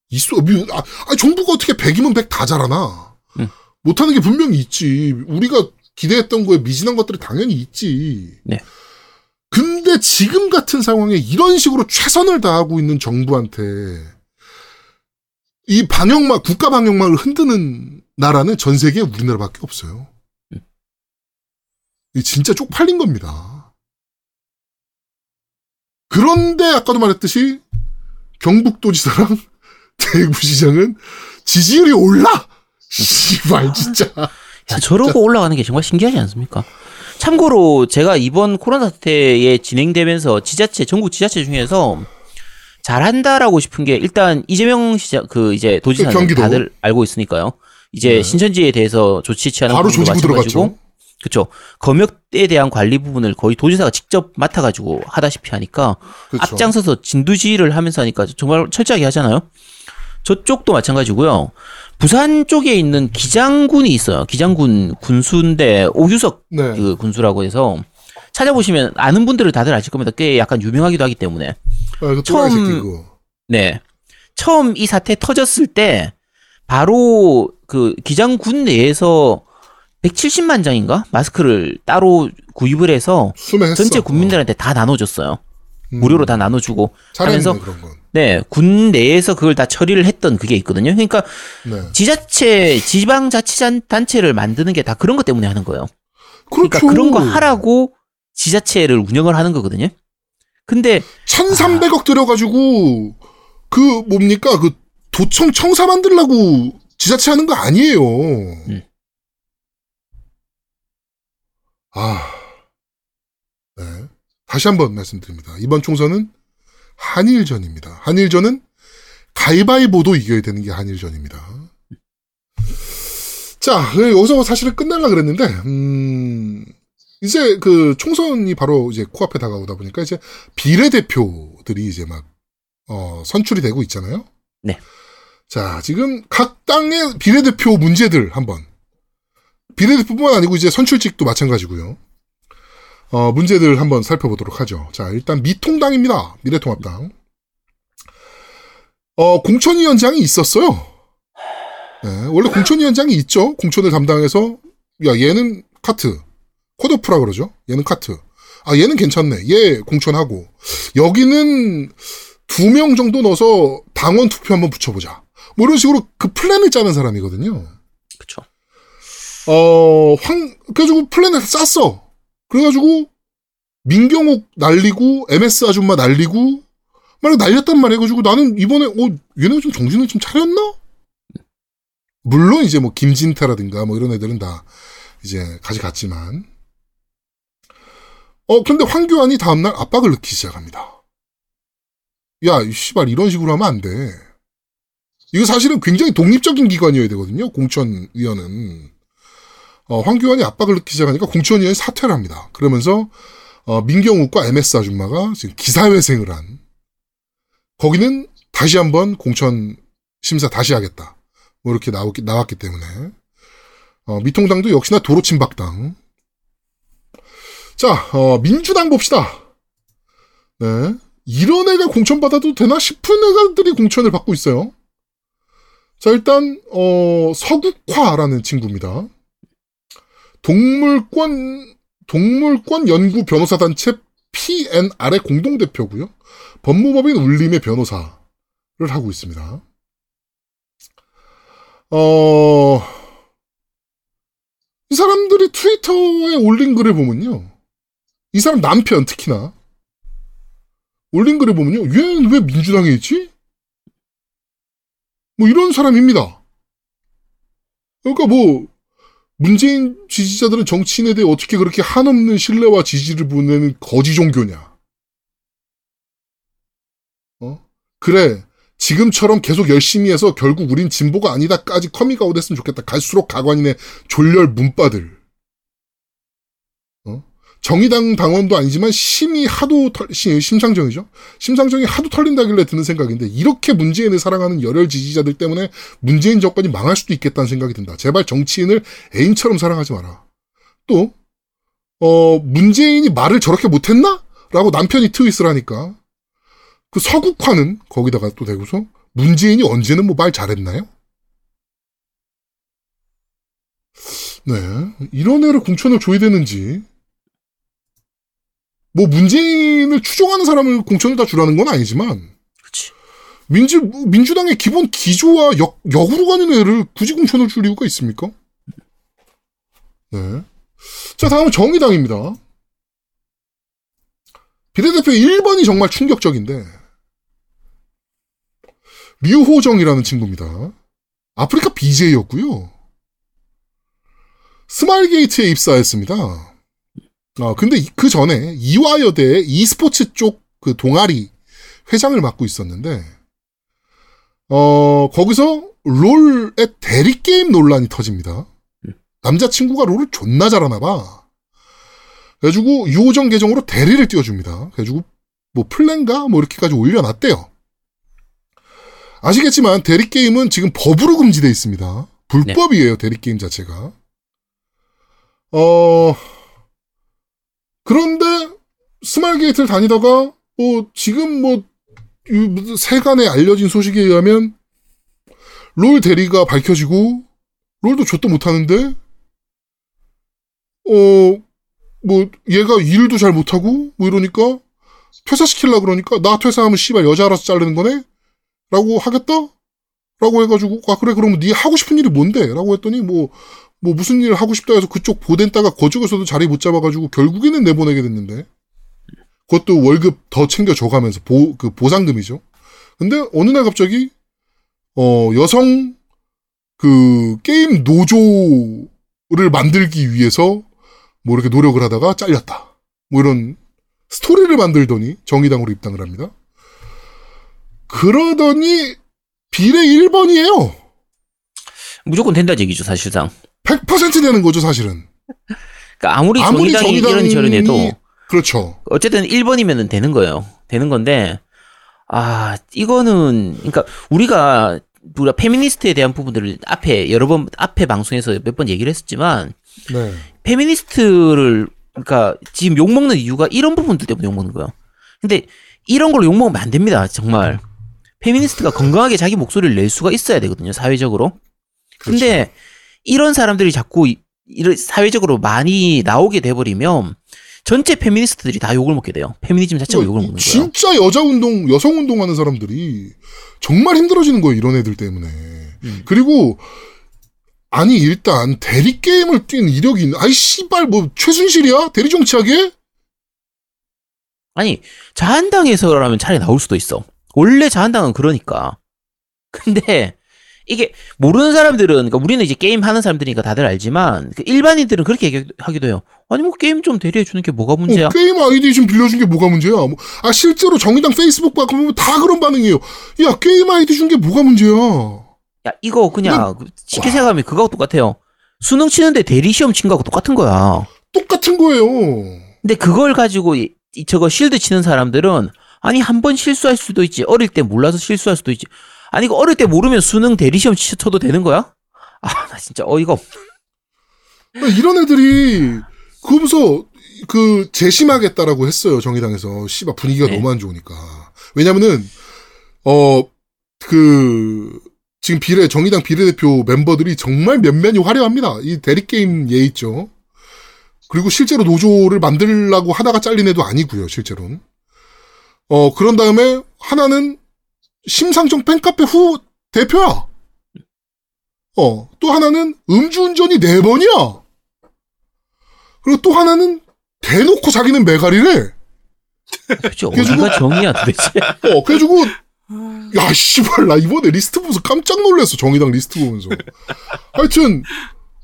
있어. 미- 아, 아, 정부가 어떻게 100이면 100 다 잘하나? 응. 못하는 게 분명히 있지. 우리가 기대했던 거에 미진한 것들이 당연히 있지. 네. 근데 지금 같은 상황에 이런 식으로 최선을 다하고 있는 정부한테 이 방역망, 국가 방역망을 흔드는 나라는 전 세계에 우리나라밖에 없어요. 이 진짜 쪽팔린 겁니다. 그런데 아까도 말했듯이 경북도지사랑 대구시장은 지지율이 올라. 씨발 진짜. 야, 저러고 올라가는 게 정말 신기하지 않습니까? 참고로 제가 이번 코로나 사태에 진행되면서 지자체 전국 지자체 중에서 잘한다라고 싶은 게 일단 이재명 시장 그 이제 도지사는 경기도. 다들 알고 있으니까요. 이제 네. 신천지에 대해서 조치 취하는 바로 마찬가지고 들어갔죠. 그렇죠. 검역에 대한 관리 부분을 거의 도지사가 직접 맡아가지고 하다시피 하니까 그렇죠. 앞장서서 진두지휘를 하면서 하니까 정말 철저하게 하잖아요. 저쪽도 마찬가지고요. 부산 쪽에 있는 기장군이 있어요. 기장군 군수인데 오규석 네. 그 군수라고 해서 찾아보시면 아는 분들은 다들 아실 겁니다. 꽤 약간 유명하기도 하기 때문에. 아, 그 처음-. 네. 처음 이 사태 터졌을 때 바로 그 기장군 내에서 170만 장인가 마스크를 따로 구입을 해서. 전체 국민들한테 다 나눠줬어요. 음. 무료로 다 나눠주고 하면서. 네, 군 내에서 그걸 다 처리를 했던 그게 있거든요. 그러니까 네. 지자체, 지방 자치 단체를 만드는 게 다 그런 것 때문에 하는 거예요. 그러니까 그렇죠. 그런 거 하라고 지자체를 운영을 하는 거거든요. 근데 1,300억 들여가지고 그 뭡니까 그 도청 청사 만들라고 지자체 하는 거 아니에요. 아, 네. 다시 한번 말씀드립니다. 이번 총선은 한일전입니다. 한일전은 가위바위보도 이겨야 되는 게 한일전입니다. 자, 그 여기서 사실은 끝날라 그랬는데, 음, 이제 그 총선이 바로 이제 코앞에 다가오다 보니까 이제 비례대표들이 이제 막, 어, 선출이 되고 있잖아요. 네. 자, 지금 각 당의 비례대표 문제들 한번. 비례대표뿐만 아니고 이제 선출직도 마찬가지고요. 어, 문제들 한번 살펴보도록 하죠. 자, 일단 미통당입니다. 미래통합당. 어, 공천위원장이 있었어요. 네, 원래 공천위원장이 있죠. 공천을 담당해서, 야, 얘는 카트. 컷오프라 그러죠. 얘는 커트. 아, 얘는 괜찮네. 얘 공천하고. 여기는 두 명 정도 넣어서 당원 투표 한번 붙여보자. 뭐 이런 식으로 그 플랜을 짜는 사람이거든요. 어, 황, 그래가지고 플랜을 짰어. 그래가지고, 민경욱 날리고, MS 아줌마 날리고, 막 날렸단 말이야. 그래가지고 나는 이번에, 어, 얘네 좀 정신을 좀 차렸나? 물론 이제 뭐 김진태라든가 뭐 이런 애들은 다 이제 가져갔지만. 어, 근데 황교안이 다음날 압박을 넣기 시작합니다. 야, 이 씨발, 이런 식으로 하면 안 돼. 이거 사실은 굉장히 독립적인 기관이어야 되거든요. 공천위원은. 어, 황교안이 압박을 넣기 시작하니까 공천 위원이 사퇴를 합니다. 그러면서 어, 민경욱과 MS 아줌마가 지금 기사회생을 한 거기는 다시 한번 공천 심사 다시 하겠다. 뭐 이렇게 나왔기, 나왔기 때문에 어, 미통당도 역시나 도로 침박당. 자, 어, 민주당 봅시다. 네. 이런 애가 공천 받아도 되나 싶은 애가들이 공천을 받고 있어요. 자, 일단, 어, 서국화라는 친구입니다. 동물권, 동물권 연구 변호사 단체 PNR의 공동 대표고요 법무법인 울림의 변호사를 하고 있습니다. 어, 이 사람들이 트위터에 올린 글을 보면요. 이 사람 남편 특히나 올린 글을 보면요. 얘는 왜 민주당에 있지? 뭐 이런 사람입니다. 그러니까 뭐 문재인 지지자들은 정치인에 대해 어떻게 그렇게 한없는 신뢰와 지지를 보내는 거지 종교냐? 어? 그래. 지금처럼 계속 열심히 해서 결국 우린 진보가 아니다까지 커밍아웃 했으면 좋겠다. 갈수록 가관이네 졸렬 문빠들. 어? 정의당 당원도 아니지만 심이 하도 털, 심, 심상정이죠. 심상정이 하도 털린다길래 드는 생각인데 이렇게 문재인을 사랑하는 열혈 지지자들 때문에 문재인 정권이 망할 수도 있겠다는 생각이 든다. 제발 정치인을 애인처럼 사랑하지 마라. 또 어, 문재인이 말을 저렇게 못했나? 라고 남편이 트윗을 하니까 그 서국화는 거기다가 또 대고서 문재인이 언제는 뭐 말 잘했나요? 네. 이런 애를 공천을 줘야 되는지. 뭐 문재인을 추종하는 사람을 공천을 다 주라는 건 아니지만 그렇지. 민주 민주당의 기본 기조와 역 역으로 가는 애를 굳이 공천을 줄 이유가 있습니까? 네. 자, 다음은 정의당입니다. 비례대표 1번이 정말 충격적인데 류호정이라는 친구입니다. 아프리카 BJ였고요. 스마일게이트에 입사했습니다. 아, 근데 그 전에 이화여대 e스포츠 쪽 그 동아리 회장을 맡고 있었는데, 어, 거기서 롤의 대리게임 논란이 터집니다. 남자친구가 롤을 존나 잘하나봐. 그래가지고 유호정 계정으로 대리를 띄워줍니다. 그래가지고 뭐 플랜가 뭐 이렇게까지 올려놨대요. 아시겠지만 대리게임은 지금 법으로 금지돼 있습니다. 불법이에요, 대리게임 자체가. 어, 그런데 스마일 게이트를 다니다가 뭐 지금 뭐 세간에 알려진 소식에 의하면 롤 대리가 밝혀지고 롤도 좆도 못하는데 어 뭐 얘가 일도 잘 못하고 뭐 이러니까 퇴사시키려 그러니까 나 퇴사하면 씨발 여자 알아서 자르는 거네? 라고 하겠다? 라고 해가지고 아 그래 그러면 네 하고 싶은 일이 뭔데? 라고 했더니 뭐 뭐 무슨 일을 하고 싶다 해서 그쪽 보댄다가 거쪽에서도 자리 못 잡아가지고 결국에는 내보내게 됐는데 그것도 월급 더 챙겨 줘가면서 보 그 보상금이죠. 근데 어느 날 갑자기 어 여성 그 게임 노조를 만들기 위해서 뭐 이렇게 노력을 하다가 잘렸다. 뭐 이런 스토리를 만들더니 정의당으로 입당을 합니다. 그러더니 비례 1번이에요. 무조건 된다는 얘기죠, 사실상. 100% 되는 거죠, 사실은. 그러니까 아무리, 아무리 정의당이 정의당이 이런 저런 해도 그렇죠. 어쨌든 1번이면 되는 거예요. 되는 건데, 아, 이거는, 그러니까 우리가, 우리가 페미니스트에 대한 부분들을 앞에, 여러 번, 앞에 방송에서 몇 번 얘기를 했었지만, 네. 페미니스트를, 그러니까 지금 욕 먹는 이유가 이런 부분들 때문에 욕 먹는 거예요. 근데 이런 걸로 욕 먹으면 안 됩니다, 정말. 페미니스트가 건강하게 자기 목소리를 낼 수가 있어야 되거든요, 사회적으로. 근데 이런 사람들이 자꾸 이- 이런 사회적으로 많이 나오게 돼버리면 전체 페미니스트들이 다 욕을 먹게 돼요. 페미니즘 자체가 욕을 먹는 거예요. 진짜 여자 운동, 여성 운동하는 사람들이 정말 힘들어지는 거예요, 이런 애들 때문에. 음. 그리고, 아니, 일단, 대리 게임을 뛴 이력이 있는, 아이, 씨발, 뭐, 최순실이야? 대리 정치하게? 아니 자한당에서라면 차라리 나올 수도 있어. 원래 자한당은 그러니까. 근데 이게 모르는 사람들은 그러니까 우리는 이제 게임 하는 사람들이니까 다들 알지만 그 일반인들은 그렇게 얘기하기도 해요. 아니 뭐 게임 좀 대리해 주는 게 뭐가 문제야? 어, 게임 아이디 좀 빌려준 게 뭐가 문제야? 뭐, 아, 실제로 정의당 페이스북 봐, 보면 다 그런 반응이에요. 야, 게임 아이디 준 게 뭐가 문제야? 야 이거 그냥 쉽게 생각하면 그거하고 똑같아요. 수능 치는데 대리 시험 친 거하고 똑같은 거야. 똑같은 거예요. 근데 그걸 가지고 이, 이 저거 실드 치는 사람들은 아니 한 번 실수할 수도 있지. 어릴 때 몰라서 실수할 수도 있지. 아니 이거 어릴 때 모르면 수능 대리 시험 치- 쳐도 되는 거야? 아 나 진짜 어이가 없. 이런 애들이, 그러면서, 그, 재심하겠다라고 했어요, 정의당에서. 씨발, 분위기가 네. 너무 안 좋으니까. 왜냐면은, 어, 그, 지금 비례, 정의당 비례대표 멤버들이 정말 면면이 화려합니다. 이 대리 게임 얘 있죠. 그리고 실제로 노조를 만들라고 하다가 잘린 애도 아니고요, 실제로는. 어, 그런 다음에 하나는 심상정 팬카페 부대표야. 어, 또 하나는 음주운전이 네 번이야. 그리고 또 하나는 대놓고 자기는 메가리래. 그죠. 어디가 정의야 도대체. 어, 그래가지고, 야, 씨발, 나 이번에 리스트 보면서 깜짝 놀랐어. 정의당 리스트 보면서. 하여튼,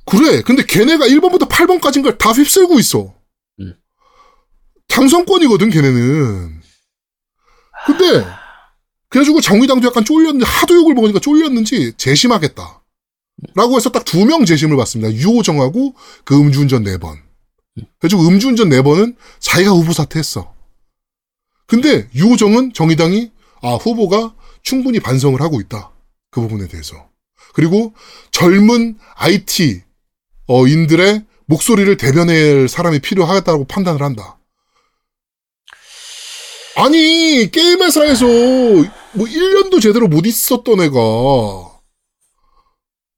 그래. 근데 걔네가 1번부터 8번까지인 걸 다 휩쓸고 있어. 음. 당선권이거든, 걔네는. 근데, 그래가지고 정의당도 약간 쫄렸는데, 하도 욕을 먹으니까 쫄렸는지 재심하겠다. 라고 해서 딱 두 명 재심을 받습니다. 유호정하고 그 음주운전 4번. 그래가지고 음주운전 4번은 자기가 후보 사퇴했어. 근데 유호정은 정의당이 아 후보가 충분히 반성을 하고 있다. 그 부분에 대해서. 그리고 젊은 IT 어, 인들의 목소리를 대변할 사람이 필요하다고 판단을 한다. 아니 게임 회사에서 뭐 1년도 제대로 못 있었던 애가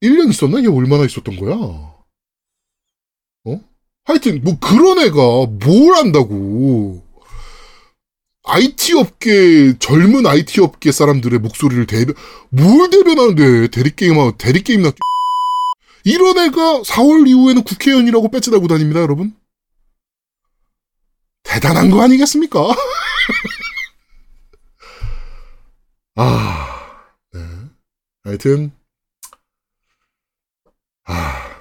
1년 있었나? 얘 얼마나 있었던 거야? 어? 하여튼 뭐 그런 애가 뭘 안다고 IT 업계 젊은 IT 업계 사람들의 목소리를 대변 뭘 대변하는데 대리 게임하고 대리 게임나 이런 애가 4월 이후에는 국회의원이라고 배지 달고 다닙니다, 여러분. 대단한 거 아니겠습니까? 아, 네. 하여튼 아,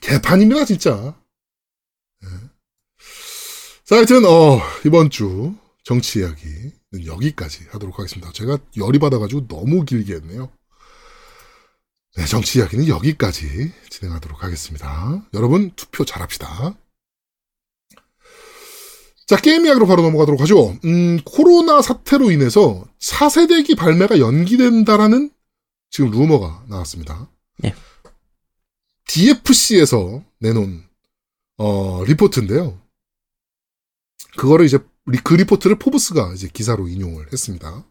개판입니다, 진짜. 네. 자, 하여튼, 어, 이번 주 정치 이야기는 여기까지 하도록 하겠습니다. 제가 열이 받아가지고 너무 길게 했네요. 네, 정치 이야기는 여기까지 진행하도록 하겠습니다. 여러분, 투표 잘 합시다. 자, 게임 이야기로 바로 넘어가도록 하죠. 음, 코로나 사태로 인해서 4세대기 발매가 연기된다라는 지금 루머가 나왔습니다. 네. DFC에서 내놓은, 어, 리포트인데요. 그거를 이제, 리- 그 리포트를 포브스가 이제 기사로 인용을 했습니다.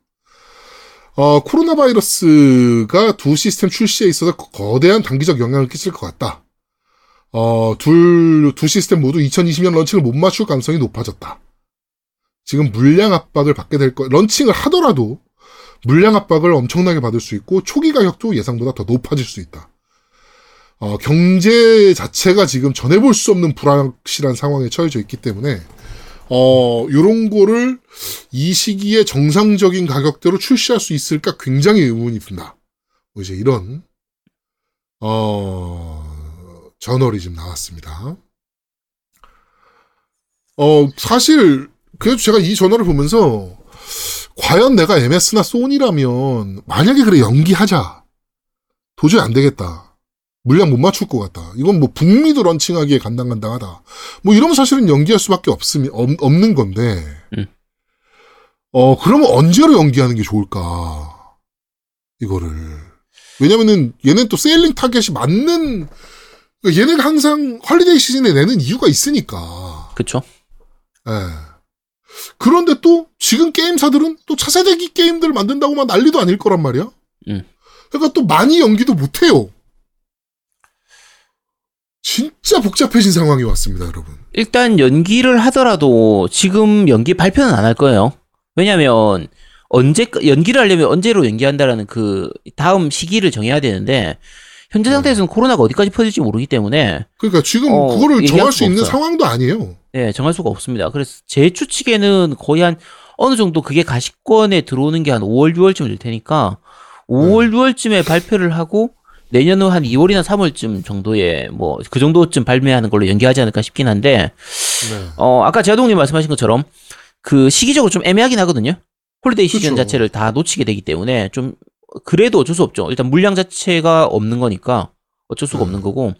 어, 코로나 바이러스가 두 시스템 출시에 있어서 거대한 단기적 영향을 끼칠 것 같다. 어, 둘, 두 시스템 모두 2020년 런칭을 못 맞출 가능성이 높아졌다. 지금 물량 압박을 받게 될 거, 런칭을 하더라도 물량 압박을 엄청나게 받을 수 있고 초기 가격도 예상보다 더 높아질 수 있다. 어, 경제 자체가 지금 전해볼 수 없는 불확실한 상황에 처해져 있기 때문에 어, 요런 거를 이 시기에 정상적인 가격대로 출시할 수 있을까 굉장히 의문이 든다. 뭐 이제 이런, 어, 저널이 지금 나왔습니다. 어, 사실, 그래도 제가 이 저널을 보면서, 과연 내가 MS나 소니라면, 만약에 그래, 연기하자. 도저히 안 되겠다. 물량 못 맞출 것 같다. 이건 뭐 북미도 런칭하기에 간당간당하다. 뭐 이러면 사실은 연기할 수밖에 없음, 없, 없는 건데. 음. 어, 그러면 언제로 연기하는 게 좋을까? 이거를. 왜냐면은 얘는 또 selling target이 맞는, 그러니까 얘네가 항상 holiday 시즌에 내는 이유가 있으니까. 그쵸. 예. 그런데 또 지금 게임사들은 또 차세대기 게임들 만든다고만 난리도 아닐 거란 말이야. 음. 그러니까 또 많이 연기도 못해요. 진짜 복잡해진 상황이 왔습니다, 여러분. 일단 연기를 하더라도 지금 연기 발표는 안 할 거예요. 왜냐면 언제 연기를 하려면 언제로 연기한다라는 그 다음 시기를 정해야 되는데 현재 네. 상태에서는 코로나가 어디까지 퍼질지 모르기 때문에 그러니까 지금 어, 그거를 정할 수 있는 없어요. 상황도 아니에요. 네, 정할 수가 없습니다. 그래서 제 추측에는 거의 한 어느 정도 그게 가시권에 들어오는 게 한 5월, 6월쯤 될 테니까 5월, 6월쯤에 발표를 하고 내년 후한 2월이나 3월쯤 정도에 뭐 그 정도쯤 발매하는 걸로 연기하지 않을까 싶긴 한데 네. 어 아까 제아동님 말씀하신 것처럼 그 시기적으로 좀 애매하긴 하거든요. holiday 시즌 그쵸. 자체를 다 놓치게 되기 때문에 좀 그래도 어쩔 수 없죠. 일단 물량 자체가 없는 거니까 어쩔 수가 음. 없는 거고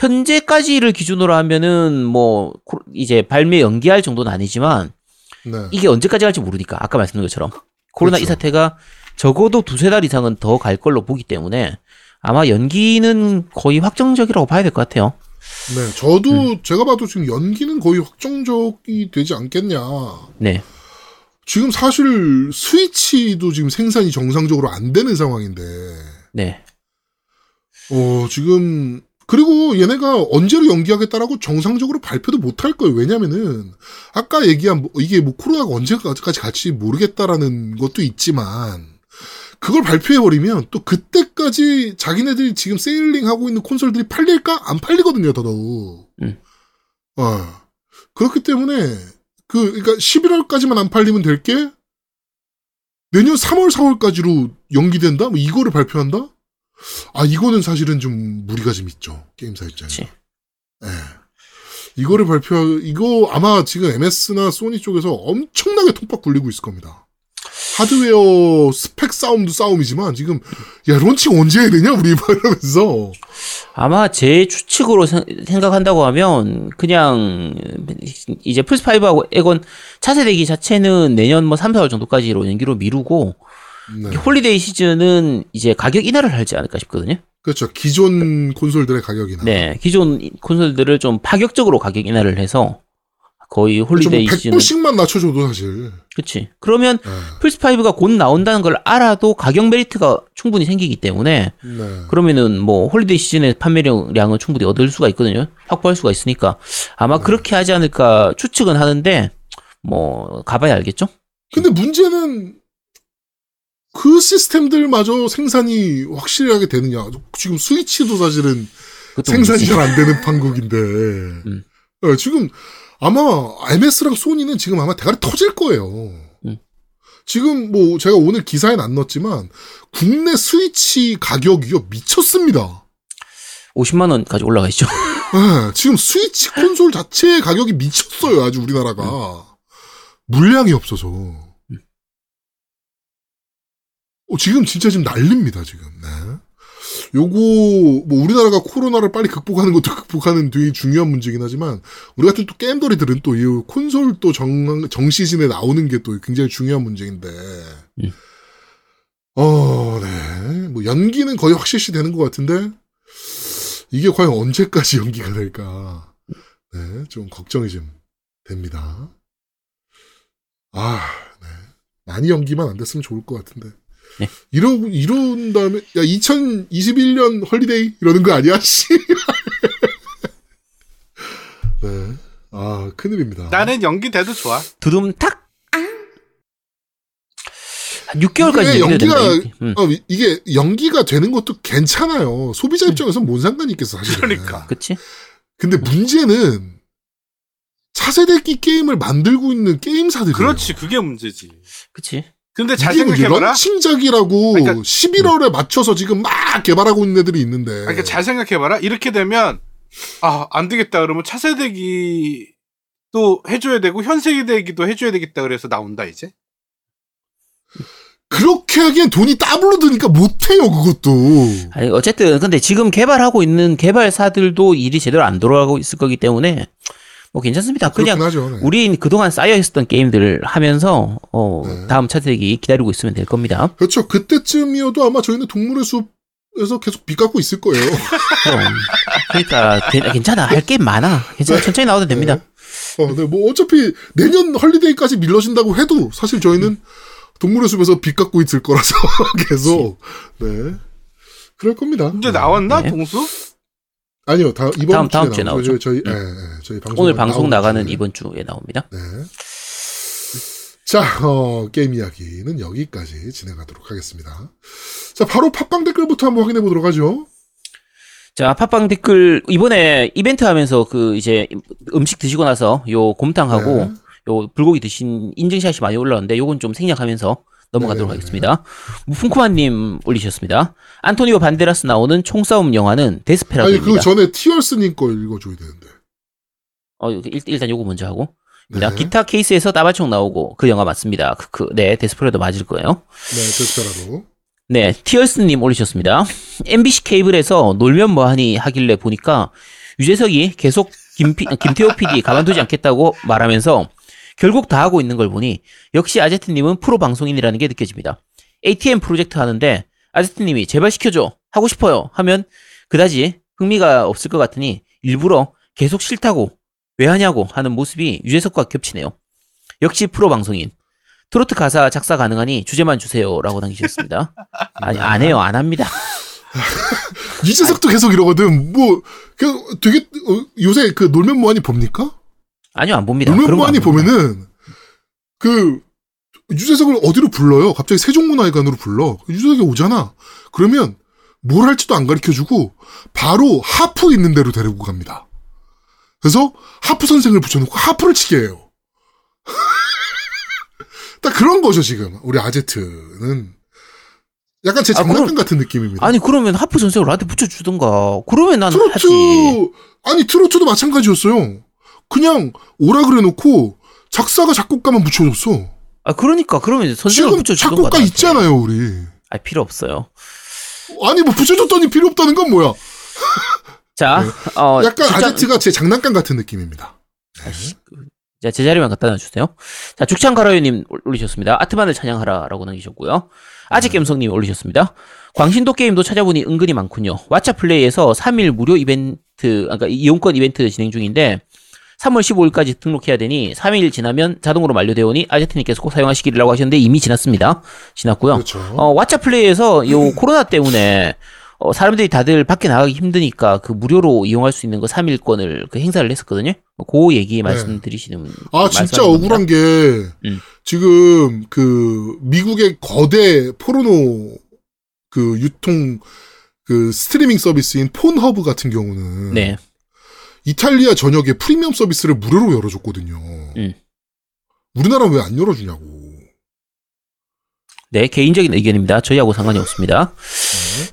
현재까지를 기준으로 하면은 뭐 코- 이제 발매 연기할 정도는 아니지만 네. 이게 언제까지 갈지 모르니까 아까 말씀드린 것처럼 코로나 이 그렇죠. 사태가 적어도 두세 달 이상은 더 갈 걸로 보기 때문에 아마 연기는 거의 확정적이라고 봐야 될 것 같아요. 네. 저도 음. 제가 봐도 지금 연기는 거의 확정적이 되지 않겠냐. 네. 지금 사실 스위치도 지금 생산이 정상적으로 안 되는 상황인데, 네. 어, 지금, 그리고 얘네가 언제로 연기하겠다라고 정상적으로 발표도 못 할 거예요. 왜냐면은, 아까 얘기한, 뭐, 이게 뭐 코로나가 언제까지 갈지 모르겠다라는 것도 있지만, 그걸 발표해 버리면 또 그때까지 자기네들이 지금 세일링 하고 있는 콘솔들이 팔릴까? 안 팔리거든요, 더더욱. 음. 어. 그렇기 때문에 그 그러니까 11월까지만 안 팔리면 될 게 내년 3월 4월까지로 연기된다? 뭐 이거를 발표한다? 아 이거는 사실은 좀 무리가 좀 있죠 게임사 입장에. 그치. 예. 이거를 발표 이거 아마 지금 MS나 소니 쪽에서 엄청나게 통박 굴리고 있을 겁니다. 하드웨어 스펙 싸움도 싸움이지만 지금 야 론칭 언제 해야 되냐 우리 막 이러면서 아마 제 추측으로 생- 생각한다고 하면 그냥 이제 플스 5하고 엑원 차세대기 자체는 내년 뭐 3, 4월 정도까지로 연기로 미루고 네. holiday 시즌은 이제 가격 인하를 하지 않을까 싶거든요. 그렇죠 기존 콘솔들의 가격이나 네, 기존 콘솔들을 좀 파격적으로 가격 인하를 해서 거의 좀 holiday 시즌은 100불씩만 낮춰줘도 사실 그치. 그러면 네. 플스5가 곧 나온다는 걸 알아도 가격 메리트가 충분히 생기기 때문에 네. 그러면은 뭐 holiday 시즌의 판매량은 충분히 얻을 수가 있거든요. 확보할 수가 있으니까 아마 그렇게 하지 않을까 추측은 하는데 뭐 가봐야 알겠죠. 근데 문제는 그 시스템들마저 생산이 확실하게 되느냐 지금 스위치도 사실은 생산이. 잘 안 되는 판국인데 음. 어, 지금 아마 MS랑 소니는 지금 아마 대가리 터질 거예요. 음. 지금 뭐 제가 오늘 기사에는 안 넣었지만 국내 스위치 가격이요 미쳤습니다. 50만 원까지 올라가 있죠. 예, 지금 스위치 콘솔 자체의 가격이 미쳤어요, 아주 우리나라가. 물량이 없어서. 어, 지금 진짜 지금 난립니다, 지금. 네. 요거, 뭐, 우리나라가 코로나를 빨리 극복하는 것도 극복하는 되게 중요한 문제긴 하지만, 우리 같은 또 게임더리들은 또 이 콘솔 또 정, 정 시즌에 나오는 게 또 굉장히 중요한 문제인데, 음. 어, 네. 뭐, 연기는 거의 확실시 되는 것 같은데, 이게 과연 언제까지 연기가 될까? 네, 좀 걱정이 좀 됩니다. 아, 네. 많이 연기만 안 됐으면 좋을 것 같은데. 네. 이러, 이런 다음에, 야, 2021년 헐리데이? 이러는 거 아니야, 씨? 네. 아, 큰일입니다. 나는 연기돼도 좋아. 두둠탁. 한 6개월까지 이게 연기가. 음, 어, 이- 이게 연기가 되는 것도 괜찮아요. 소비자 입장에서는 뭔 상관이 있겠어, 사실은. 그러니까. 그치? 근데 문제는 차세대기 게임을 만들고 있는 게임사들이 그렇지, 그게 문제지. 그치? 근데 잘 생각해봐라. 런칭작이라고 그러니까- 11월에 맞춰서 지금 막 개발하고 있는 애들이 있는데 그러니까 잘 생각해봐라. 이렇게 되면 아 안 되겠다. 그러면 차세대기 또 해줘야 되고 현세대기도 해줘야 되겠다. 그래서 나온다 이제. 그렇게 하기엔 돈이 따블로 드니까 못해요 그것도 아니, 어쨌든, 근데 지금 개발하고 있는 개발사들도 일이 제대로 안 돌아가고 있을 거기 때문에, 뭐 괜찮습니다. 그냥, 하죠 네. 우린 그동안 쌓여 있었던 게임들을 하면서, 어, 네. 다음 차세기 기다리고 있으면 될 겁니다. 그렇죠 그때쯤이어도 아마 저희는 동물의 숲에서 계속 빚 갚고 있을 거예요 그럼. 그러니까, 되- 괜찮아. 할 게임 많아. 괜찮아. 천천히 나와도 됩니다. 어, 네, 뭐 어차피 내년 헐리데이까지 밀려진다고 해도 사실 저희는 동물의 숲에서 빚 갚고 있을 거라서 계속 네 그럴 겁니다 이제 네. 나왔나 네. 동수? 아니요 다 이번 다음- 다음 주에 주에 나오죠. 나오죠. 저희 음. 예, 예, 저희 방송 오늘 방송 나가는 이번 주에 나옵니다. 네. 자, 어, 게임 이야기는 여기까지 진행하도록 하겠습니다. 자, 바로 팟빵 댓글부터 한번 확인해 보도록 하죠. 자, 팟빵 댓글, 이번에 이벤트 하면서 그, 이제, 음식 드시고 나서 요 곰탕하고 네. 요 불고기 드신 인증샷이 많이 올라왔는데 요건 좀 생략하면서 넘어가도록 네네네. 하겠습니다. 무풍쿠마님 올리셨습니다. 안토니오 반데라스 나오는 총싸움 영화는 아니, 데스페라도입니다. 그 전에 티얼스님 거 읽어줘야 되는데. 어, 일, 일단 요거 먼저 하고. 네. 기타 케이스에서 따발총 나오고 그 영화 맞습니다. 크크. 네, 데스페라도 맞을 거예요. 네, 데스페라도. 네, 티얼스님 올리셨습니다. MBC 케이블에서 놀면 뭐하니 하길래 보니까 유재석이 계속 김, 김태호 PD 가만두지 않겠다고 말하면서 결국 다 하고 있는 걸 보니 역시 아제트님은 프로 방송인이라는 게 느껴집니다. ATM 프로젝트 하는데 아제트님이 제발 시켜줘 하고 싶어요 하면 그다지 흥미가 없을 것 같으니 일부러 계속 싫다고 왜 하냐고 하는 모습이 유재석과 겹치네요. 역시 프로 방송인. 트로트 가사 작사 가능하니 주제만 주세요라고 남기셨습니다. 아니 안 해요 안 합니다. 이재석도 계속 이러거든. 뭐, 그 되게, 어, 요새 그 놀면 뭐하니 봅니까? 아니요 안 봅니다. 봅니다. 보면은, 그, 유재석을 어디로 불러요? 갑자기 세종문화회관으로 불러. 유재석이 오잖아. 그러면 뭘 할지도 안 가르쳐 주고 바로 하프 있는 데로 데리고 갑니다. 그래서 하프 선생을 붙여놓고 하프를 치게 해요. 딱 그런 거죠 지금 우리 아제트는 약간 제 아, 장난감 그럼- 같은 느낌입니다. 아니 그러면 하프 선생을 나한테 붙여주든가. 그러면 난 트로트 하지. 아니 트로트도 마찬가지였어요. 그냥 오라 그래놓고 작사가 작곡가만 붙여줬어. 아 그러니까 그러면 선생을 지금. 작곡가. 있잖아요 우리. 아 필요 없어요. 아니 뭐 붙여줬더니 필요 없다는 건 뭐야? 자, 어, 네. 약간 죽창- 아제트가 제 장난감 같은 느낌입니다. 아이씨, 그, 자, 제자리만 갖다 놔주세요. 자, 죽창 가라유님 올리셨습니다. 아트만을 찬양하라라고 남기셨고요. 아직겜성님 올리셨습니다. 광신도 게임도 찾아보니 은근히 많군요. 왓챠 플레이에서 3일 무료 이벤트, 그러니까 이용권 이벤트 진행 중인데 3월 15일까지 등록해야 되니 3일 지나면 자동으로 만료되어 오니 아제트님께서 꼭 사용하시기라고 하셨는데 이미 지났습니다. 지났고요. 그렇죠. 어, 왓챠 플레이에서 요 코로나 때문에 어, 사람들이 다들 밖에 나가기 힘드니까 그 무료로 이용할 수 있는 거 3일권을 그 행사를 했었거든요. 그 얘기 말씀드리시는 네. 아 진짜 억울한 게 음. 지금 그 미국의 거대 포르노 그 유통 그 스트리밍 서비스인 Pornhub 같은 경우는 겁니다. 네. 이탈리아 전역에 프리미엄 서비스를 무료로 열어줬거든요. 음. 우리나라 왜 안 열어주냐고. 네, 개인적인 의견입니다. 저희하고 상관이 없습니다.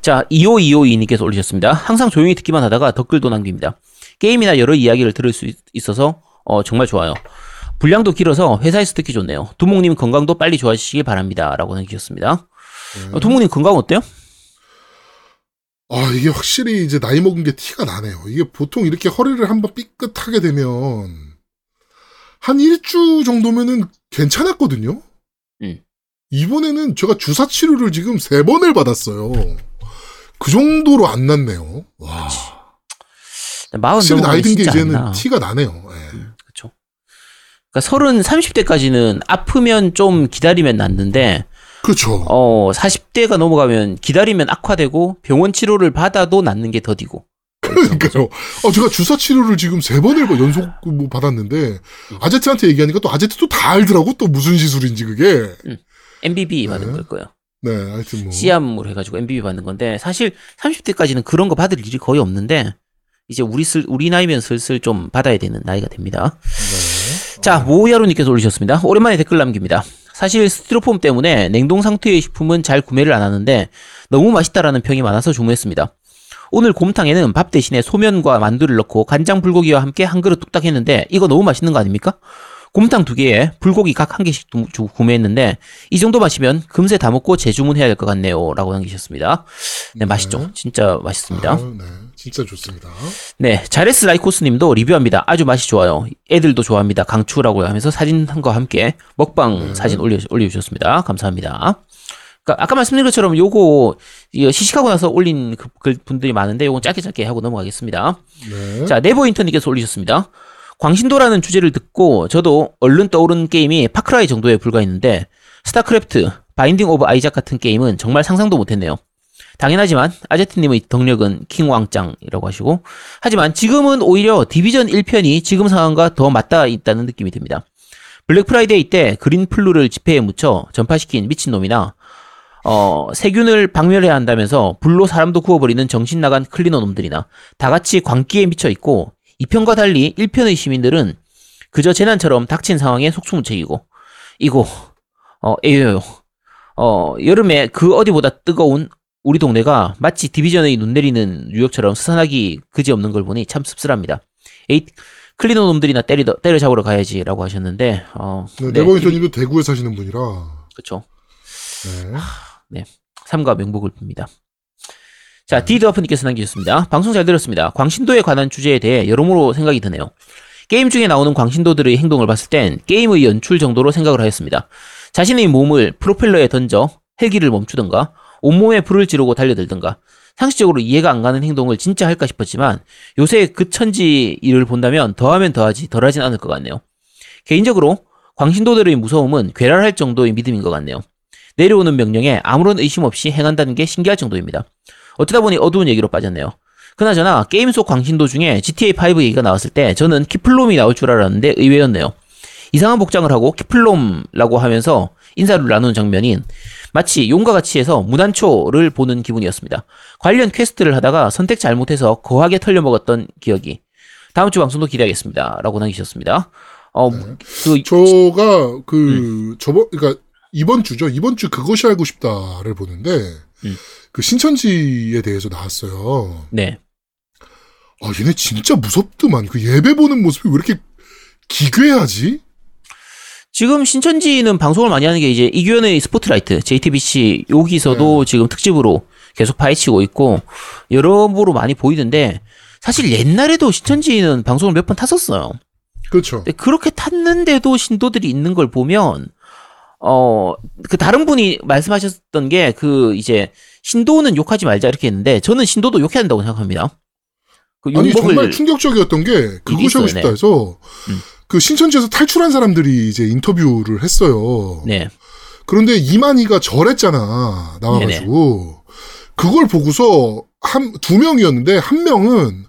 자, 25252님께서 올리셨습니다. 항상 조용히 듣기만 하다가 댓글도 남깁니다. 게임이나 여러 이야기를 들을 수 있- 있어서 어, 정말 좋아요. 분량도 길어서 회사에서 듣기 좋네요. 두목님 건강도 빨리 좋아지시길 바랍니다. 라고 남기셨습니다. 네. 어, 두목님 건강 어때요? 아 이게 확실히 이제 나이 먹은 게 티가 나네요. 이게 보통 이렇게 허리를 한번 삐끗하게 되면 한 일주 정도면은 괜찮았거든요. 음. 이번에는 제가 주사 치료를 지금 세 번을 받았어요. 그 정도로 안 났네요. 와. 마흔 확실히 나이 든 게 이제는 나. 티가 나네요. 예. 그렇죠. 그러니까 서른 30대까지는 아프면 좀 기다리면 낫는데 그렇죠. 어 40대가 넘어가면 기다리면 악화되고 병원 치료를 받아도 낫는 게 더디고. 그러니까요. 어, 제가 주사 치료를 지금 세 번을 뭐 연속 뭐 받았는데 아제트한테 얘기하니까 또 아제트도 다 알더라고 또 무슨 시술인지 그게. MBB 받은 네. 걸 거예요. 네, 하여튼 뭐. 씨암으로 해가지고 MBB 받는 건데 사실 30대까지는 그런 거 받을 일이 거의 없는데 이제 우리 슬 우리 나이면 슬슬 좀 받아야 되는 나이가 됩니다. 네. 자 모야루님께서 올리셨습니다. 오랜만에 댓글 남깁니다. 사실 스티로폼 때문에 냉동 상태의 식품은 잘 구매를 안 하는데 너무 맛있다라는 평이 많아서 주문했습니다. 오늘 곰탕에는 밥 대신에 소면과 만두를 넣고 간장 불고기와 함께 한 그릇 뚝딱 했는데 이거 너무 맛있는 거 아닙니까? 곰탕 두 개에 불고기 각 한 개씩 두- 주- 구매했는데 이 정도 마시면 금세 다 먹고 재주문해야 될 것 같네요. 라고 남기셨습니다. 네, 맛있죠. 진짜 맛있습니다. 아, 네, 진짜 좋습니다. 네, 자레스 라이코스 님도 리뷰합니다. 아주 맛이 좋아요. 애들도 좋아합니다. 강추라고 하면서 사진과 함께 먹방 네. 사진 올려, 올려주셨습니다. 감사합니다. 그러니까 아까 말씀드린 것처럼 요거 시식하고 나서 올린 그, 그 분들이 많은데 요건 짧게 짧게 하고 넘어가겠습니다. 네. 자, 네버윈터님께서 올리셨습니다. 광신도라는 주제를 듣고 저도 얼른 떠오른 게임이 Far Cry 정도에 불과했는데 StarCraft, Binding of Isaac 같은 게임은 정말 상상도 못했네요. 당연하지만 아제트님의 덕력은 킹왕짱이라고 하시고 하지만 지금은 오히려 Division 1편이 지금 상황과 더 맞닿아 있다는 느낌이 듭니다. 블랙 프라이데이 때 Green Flu를 지폐에 묻혀 전파시킨 미친놈이나 어, 세균을 박멸해야 한다면서 불로 사람도 구워버리는 정신 나간 클리너 놈들이나 다 같이 광기에 미쳐 있고 2편과 달리 1편의 시민들은 그저 재난처럼 닥친 상황에 속수무책이고 이고 어 에요요 어 여름에 그 어디보다 뜨거운 우리 동네가 마치 Division의 눈 내리는 뉴욕처럼 스산하기 그지없는 걸 보니 참 씁쓸합니다. 에잇 클리너 놈들이나 때리 때려 잡으러 가야지라고 하셨는데 어 네, 네, 네버윈터님도 대구에 사시는 분이라. 그렇죠. 네. 삼가 명복을 빕니다. 자, 디드와프님께서 남기셨습니다. 방송 잘 들었습니다. 광신도에 관한 주제에 대해 여러모로 생각이 드네요. 게임 중에 나오는 광신도들의 행동을 봤을 땐 게임의 연출 정도로 생각을 하였습니다. 자신의 몸을 프로펠러에 던져 헬기를 멈추든가 온몸에 불을 지르고 달려들든가 상식적으로 이해가 안 가는 행동을 진짜 할까 싶었지만 요새 그 천지 일을 본다면 더하면 더하지 덜하진 않을 것 같네요. 개인적으로 광신도들의 무서움은 괴랄할 정도의 믿음인 것 같네요. 내려오는 명령에 아무런 의심 없이 행한다는 게 신기할 정도입니다. 어쩌다 보니 어두운 얘기로 빠졌네요. 그나저나 게임 속 광신도 중에 GTA5 얘기가 나왔을 때 저는 키플롬이 나올 줄 알았는데 의외였네요. 이상한 복장을 하고 키플롬라고 하면서 인사를 나누는 장면이 마치 용과 같이 해서 무난초를 보는 기분이었습니다. 관련 퀘스트를 하다가 선택 잘못해서 거하게 털려먹었던 기억이 다음 주 방송도 기대하겠습니다. 라고 남기셨습니다. 어, 네. 그, 저가 그 음. 저번 그러니까 이번 주죠. 이번 주 그것이 알고 싶다를 보는데 음. 그 신천지에 대해서 나왔어요. 네. 아 얘네 진짜 무섭더만. 그 예배 보는 모습이 왜 이렇게 기괴하지? 지금 신천지는 방송을 많이 하는 게 이제 이규현의 스포트라이트, JTBC 여기서도 지금 특집으로 계속 파헤치고 있고 여러모로 많이 보이던데 사실 옛날에도 신천지는 방송을 몇 번 탔었어요. 그렇죠. 그렇게 탔는데도 신도들이 있는 걸 보면 어 그 다른 분이 말씀하셨던 게 그 이제 신도는 욕하지 말자 이렇게 했는데 저는 신도도 욕해야 된다고 생각합니다. 그 아니 정말 충격적이었던 게 그것이 하고 싶다 해서 음. 그 신천지에서 탈출한 사람들이 이제 인터뷰를 했어요. 네. 그런데 이만희가 절했잖아 나와가지고 그걸 보고서 한 두 명이었는데 한 명은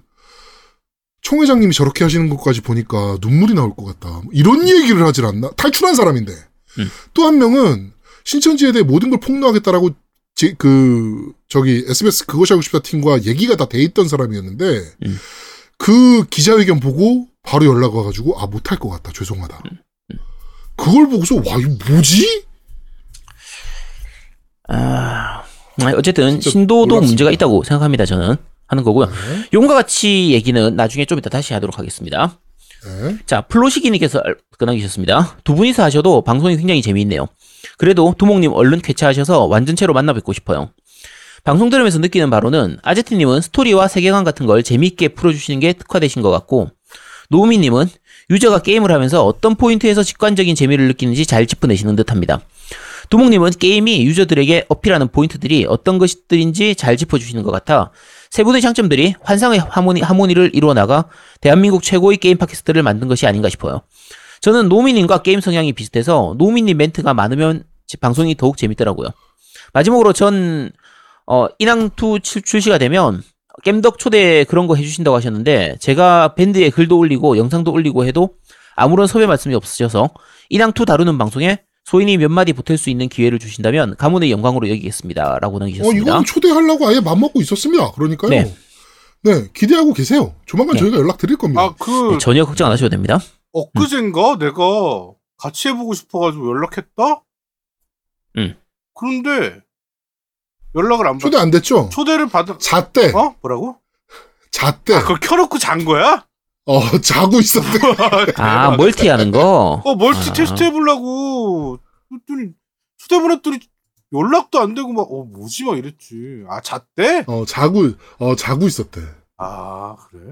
총 회장님이 저렇게 하시는 것까지 보니까 눈물이 나올 것 같다. 이런 얘기를 하질 않나? 탈출한 사람인데. 음. 또한 명은 신천지에 대해 모든 걸 폭로하겠다라고 제, 그 저기 SBS 그것이 하고 싶다 팀과 얘기가 다 돼 있던 사람이었는데 음. 그 기자회견 보고 바로 연락 와가지고 아 못할 것 같다 죄송하다. 그걸 보고서 와 이거 뭐지? 아, 어쨌든 신도도 놀랍습니다. 문제가 있다고 생각합니다. 저는 하는 거고요. 네. 용과 같이 얘기는 나중에 좀 이따 다시 하도록 하겠습니다. 네. 자, 플로시기님께서 끊어주셨습니다. 두 분이서 하셔도 방송이 굉장히 재미있네요. 그래도 두목님 얼른 쾌차하셔서 완전체로 만나 뵙고 싶어요. 방송 들으면서 느끼는 바로는 아제트님은 스토리와 세계관 같은 걸 재미있게 풀어주시는 게 특화되신 것 같고 노우미님은 유저가 게임을 하면서 어떤 포인트에서 직관적인 재미를 느끼는지 잘 짚어내시는 듯합니다. 두목님은 게임이 유저들에게 어필하는 포인트들이 어떤 것들인지 잘 짚어주시는 것 같아 세 분의 장점들이 환상의 하모니, 하모니를 이루어나가 대한민국 최고의 게임 팟캐스트를 만든 것이 아닌가 싶어요. 저는 노미님과 게임 성향이 비슷해서 노미님 멘트가 많으면 지- 방송이 더욱 재밌더라고요. 마지막으로 전 어, 인왕2 출- 출시가 되면 겜덕 초대 그런 거 해주신다고 하셨는데 제가 밴드에 글도 올리고 영상도 올리고 해도 아무런 섭외 말씀이 없으셔서 인왕2 다루는 방송에 소인이 몇 마디 보탤 수 있는 기회를 주신다면 가문의 영광으로 여기겠습니다. 라고 어, 남기셨습니다. 이건 초대하려고 아예 맘먹고 있었습니다. 그러니까요. 네. 네. 기대하고 계세요. 조만간 네. 저희가 연락 드릴 겁니다. 아, 그, 네, 전혀 걱정 안 하셔도 됩니다. 엊그젠가 내가 같이 해보고 싶어가지고 연락했다? 응. 그런데 연락을 안 받, 초대 안 됐죠? 초대를 받은, 잤대. 어? 뭐라고? 잤대. 아, 그걸 켜놓고 잔 거야? 어, 자고 있었대. 아, 멀티 하는 거? 어, 멀티 아. 테스트 해보려고. 그랬더니, 초대 보냈더니 연락도 안 되고 막, 어, 뭐지? 막 이랬지. 아, 잤대? 어, 자고, 어, 자고 있었대. 아, 그래?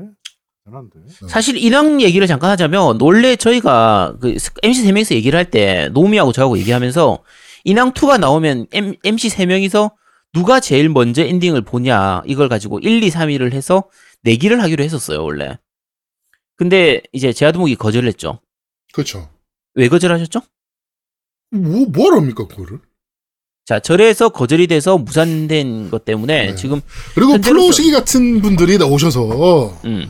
대단한데. 사실 인왕 얘기를 잠깐 하자면 원래 저희가 그 MC 세 명이서 얘기를 할 때 노미하고 저하고 얘기하면서 인왕 2가 나오면 M, MC 세 명이서 누가 제일 먼저 엔딩을 보냐 이걸 가지고 1, 2, 3위를 해서 내기를 하기로 했었어요 원래. 근데 이제 제아두목이 거절했죠. 그렇죠. 왜 거절하셨죠? 뭐, 뭐랍니까, 그거를? 자 절에서 거절이 돼서 무산된 것 때문에 네. 지금 그리고 플로우시기 같은 분들이 나오셔서, 음,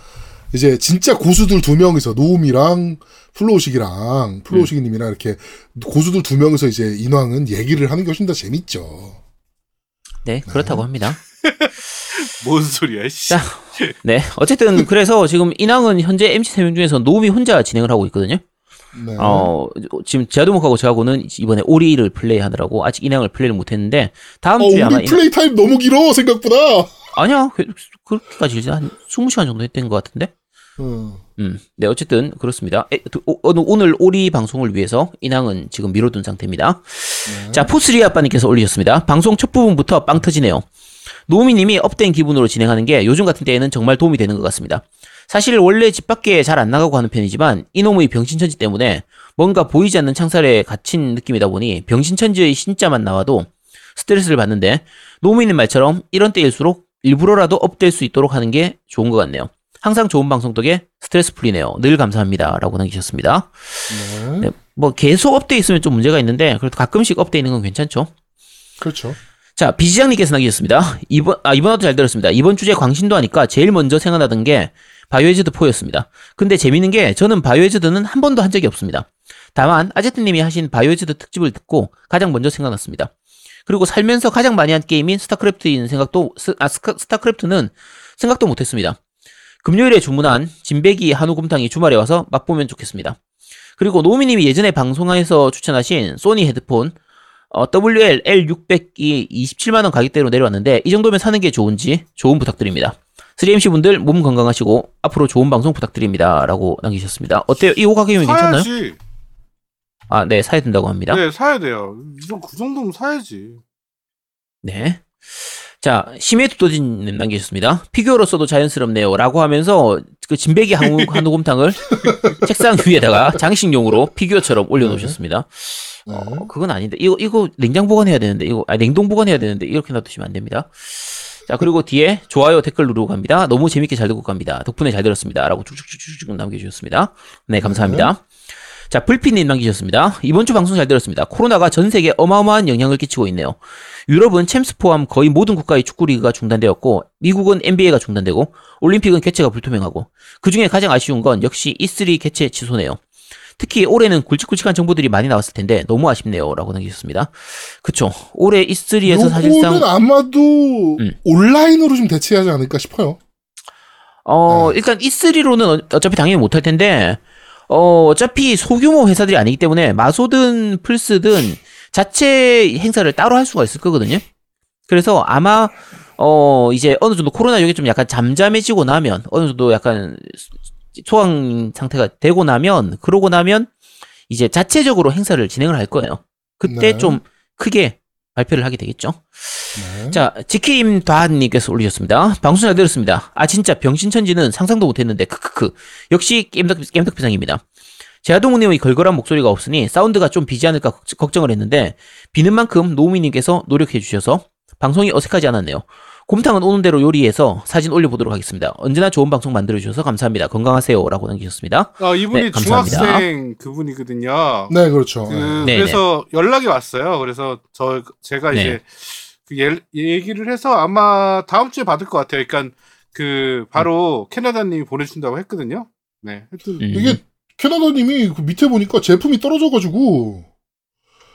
이제 진짜 고수들 두 명이서, 노움이랑 플로우시기랑, 플로우시기님이랑 이렇게 고수들 두 명이서 이제 인왕은 얘기를 하는 게 훨씬 더 재밌죠. 네 그렇다고 합니다. 뭔 소리야, 씨. 자, 네 어쨌든 그래서 지금 인왕은 현재 MC 세 명 중에서 노미 혼자 진행을 하고 있거든요. 네. 어, 지금 제아두목하고 저하고는 이번에 오리를 플레이 하느라고 아직 인왕을 플레이를 못했는데 다음 어, 주에 아마 우리 플레이 타임 너무 길어, 생각보다. 아니야 그- 그렇게까지 길지 한 20시간 정도 했던 것 같은데 어. 음, 네 어쨌든 그렇습니다 에, 두- 오, 오늘- 오늘 오리 방송을 위해서 인왕은 지금 미뤄둔 상태입니다 네. 자 포스리 아빠님께서 올리셨습니다 방송 첫 부분부터 빵 터지네요 노미님이 up된 기분으로 진행하는 게 요즘 같은 때에는 정말 도움이 되는 것 같습니다 사실 원래 집 밖에 잘 안 나가고 하는 편이지만 이놈의 병신천지 때문에 뭔가 보이지 않는 창살에 갇힌 느낌이다 보니 병신천지의 신자만 나와도 스트레스를 받는데 노미님 말처럼 이런 때일수록 일부러라도 up될 수 있도록 하는 게 좋은 것 같네요. 항상 좋은 방송 덕에 스트레스 풀리네요. 늘 감사합니다. 라고 남기셨습니다. 네. 네, 뭐 계속 up돼 있으면 좀 문제가 있는데 그래도 가끔씩 up돼 있는 건 괜찮죠. 그렇죠. 자, 비지장님께서 남기셨습니다. 이번, 아, 이번 화도 잘 들었습니다. 이번 주제 광신도 하니까 제일 먼저 생각나던 게 바이오하자드 4였습니다. 근데 재밌는 게 저는 바이오하자드는 한 번도 한 적이 없습니다. 다만, 아제트님이 하신 바이오하자드 특집을 듣고 가장 먼저 생각났습니다. 그리고 살면서 가장 많이 한 게임인 스타크래프트인 생각도, 스, 아, 스타크래프트는 생각도 못했습니다. 금요일에 주문한 진배기 한우곰탕이 주말에 와서 맛보면 좋겠습니다. 그리고 노미님이 예전에 방송에서 추천하신 소니 헤드폰 어, WH L600이 27만원 가격대로 내려왔는데 이 정도면 사는 게 좋은지 조언 부탁드립니다. 3MC 분들 몸 건강하시고 앞으로 좋은 방송 부탁드립니다. 라고 남기셨습니다. 어때요? 이 가격이면 괜찮나요? 사야지. 아, 네, 사야 된다고 합니다. 네, 사야 돼요. 이정 그 정도면 사야지. 네. 자, 심해 두더지님 남기셨습니다. 피규어로서도 자연스럽네요. 라고 하면서 그 진배기 한우, 한우곰탕을 책상 위에다가 장식용으로 피규어처럼 올려놓으셨습니다. 네. 어, 그건 아닌데. 이거, 이거 냉장 보관해야 되는데, 이거, 아, 냉동 보관해야 되는데, 이렇게 놔두시면 안 됩니다. 자, 그리고 뒤에 좋아요 댓글 누르고 갑니다. 너무 재밌게 잘 듣고 갑니다. 덕분에 잘 들었습니다. 라고 쭉쭉쭉쭉 남겨주셨습니다. 네, 감사합니다. 자, 불피님 남기셨습니다. 이번 주 방송 잘 들었습니다. 코로나가 전 세계에 어마어마한 영향을 끼치고 있네요. 유럽은 챔스 포함 거의 모든 국가의 축구 리그가 중단되었고, 미국은 NBA가 중단되고, 올림픽은 개최가 불투명하고, 그 중에 가장 아쉬운 건 역시 E3 개최 취소네요. 특히 올해는 굵직굵직한 정보들이 많이 나왔을 텐데 너무 아쉽네요. 라고 남기셨습니다. 그쵸. 올해 E3에서 사실상 아마도 음. 온라인으로 좀 대체하지 않을까 싶어요. 어, 일단 E3로는 어차피 당연히 못 할 텐데, 어, 어차피 소규모 회사들이 아니기 때문에 마소든 플스든 자체 행사를 따로 할 수가 있을 거거든요. 그래서 아마, 어, 이제 어느 정도 코로나 요게 좀 약간 잠잠해지고 나면, 어느 정도 약간 소강 상태가 되고 나면, 그러고 나면, 이제 자체적으로 행사를 진행을 할 거예요. 그때 네. 좀 크게 발표를 하게 되겠죠. 네. 자, 지킴 다한님께서 올리셨습니다. 방송 잘 들었습니다. 아, 진짜 병신천지는 상상도 못했는데, 크크크. 역시 겜덕, 겜덕비상입니다. 제아동우님의 걸걸한 목소리가 없으니 사운드가 좀 비지 않을까 걱- 걱정을 했는데, 비는 만큼 노우미님께서 노력해주셔서 방송이 어색하지 않았네요. 곰탕은 오는 대로 요리해서 사진 올려보도록 하겠습니다. 언제나 좋은 방송 만들어주셔서 감사합니다. 건강하세요. 라고 남기셨습니다. 아, 이분이 네. 중학생 그분이거든요. 네, 그렇죠. 그, 네, 그래서 연락이 왔어요. 그래서 저 제가 네. 이제 그 예, 얘기를 해서 아마 다음 주에 받을 것 같아요. 그러니까 그 바로 캐나다님이 보내준다고 했거든요. 네, 하여튼 음. 이게 캐나다님이 그 밑에 보니까 제품이 떨어져가지고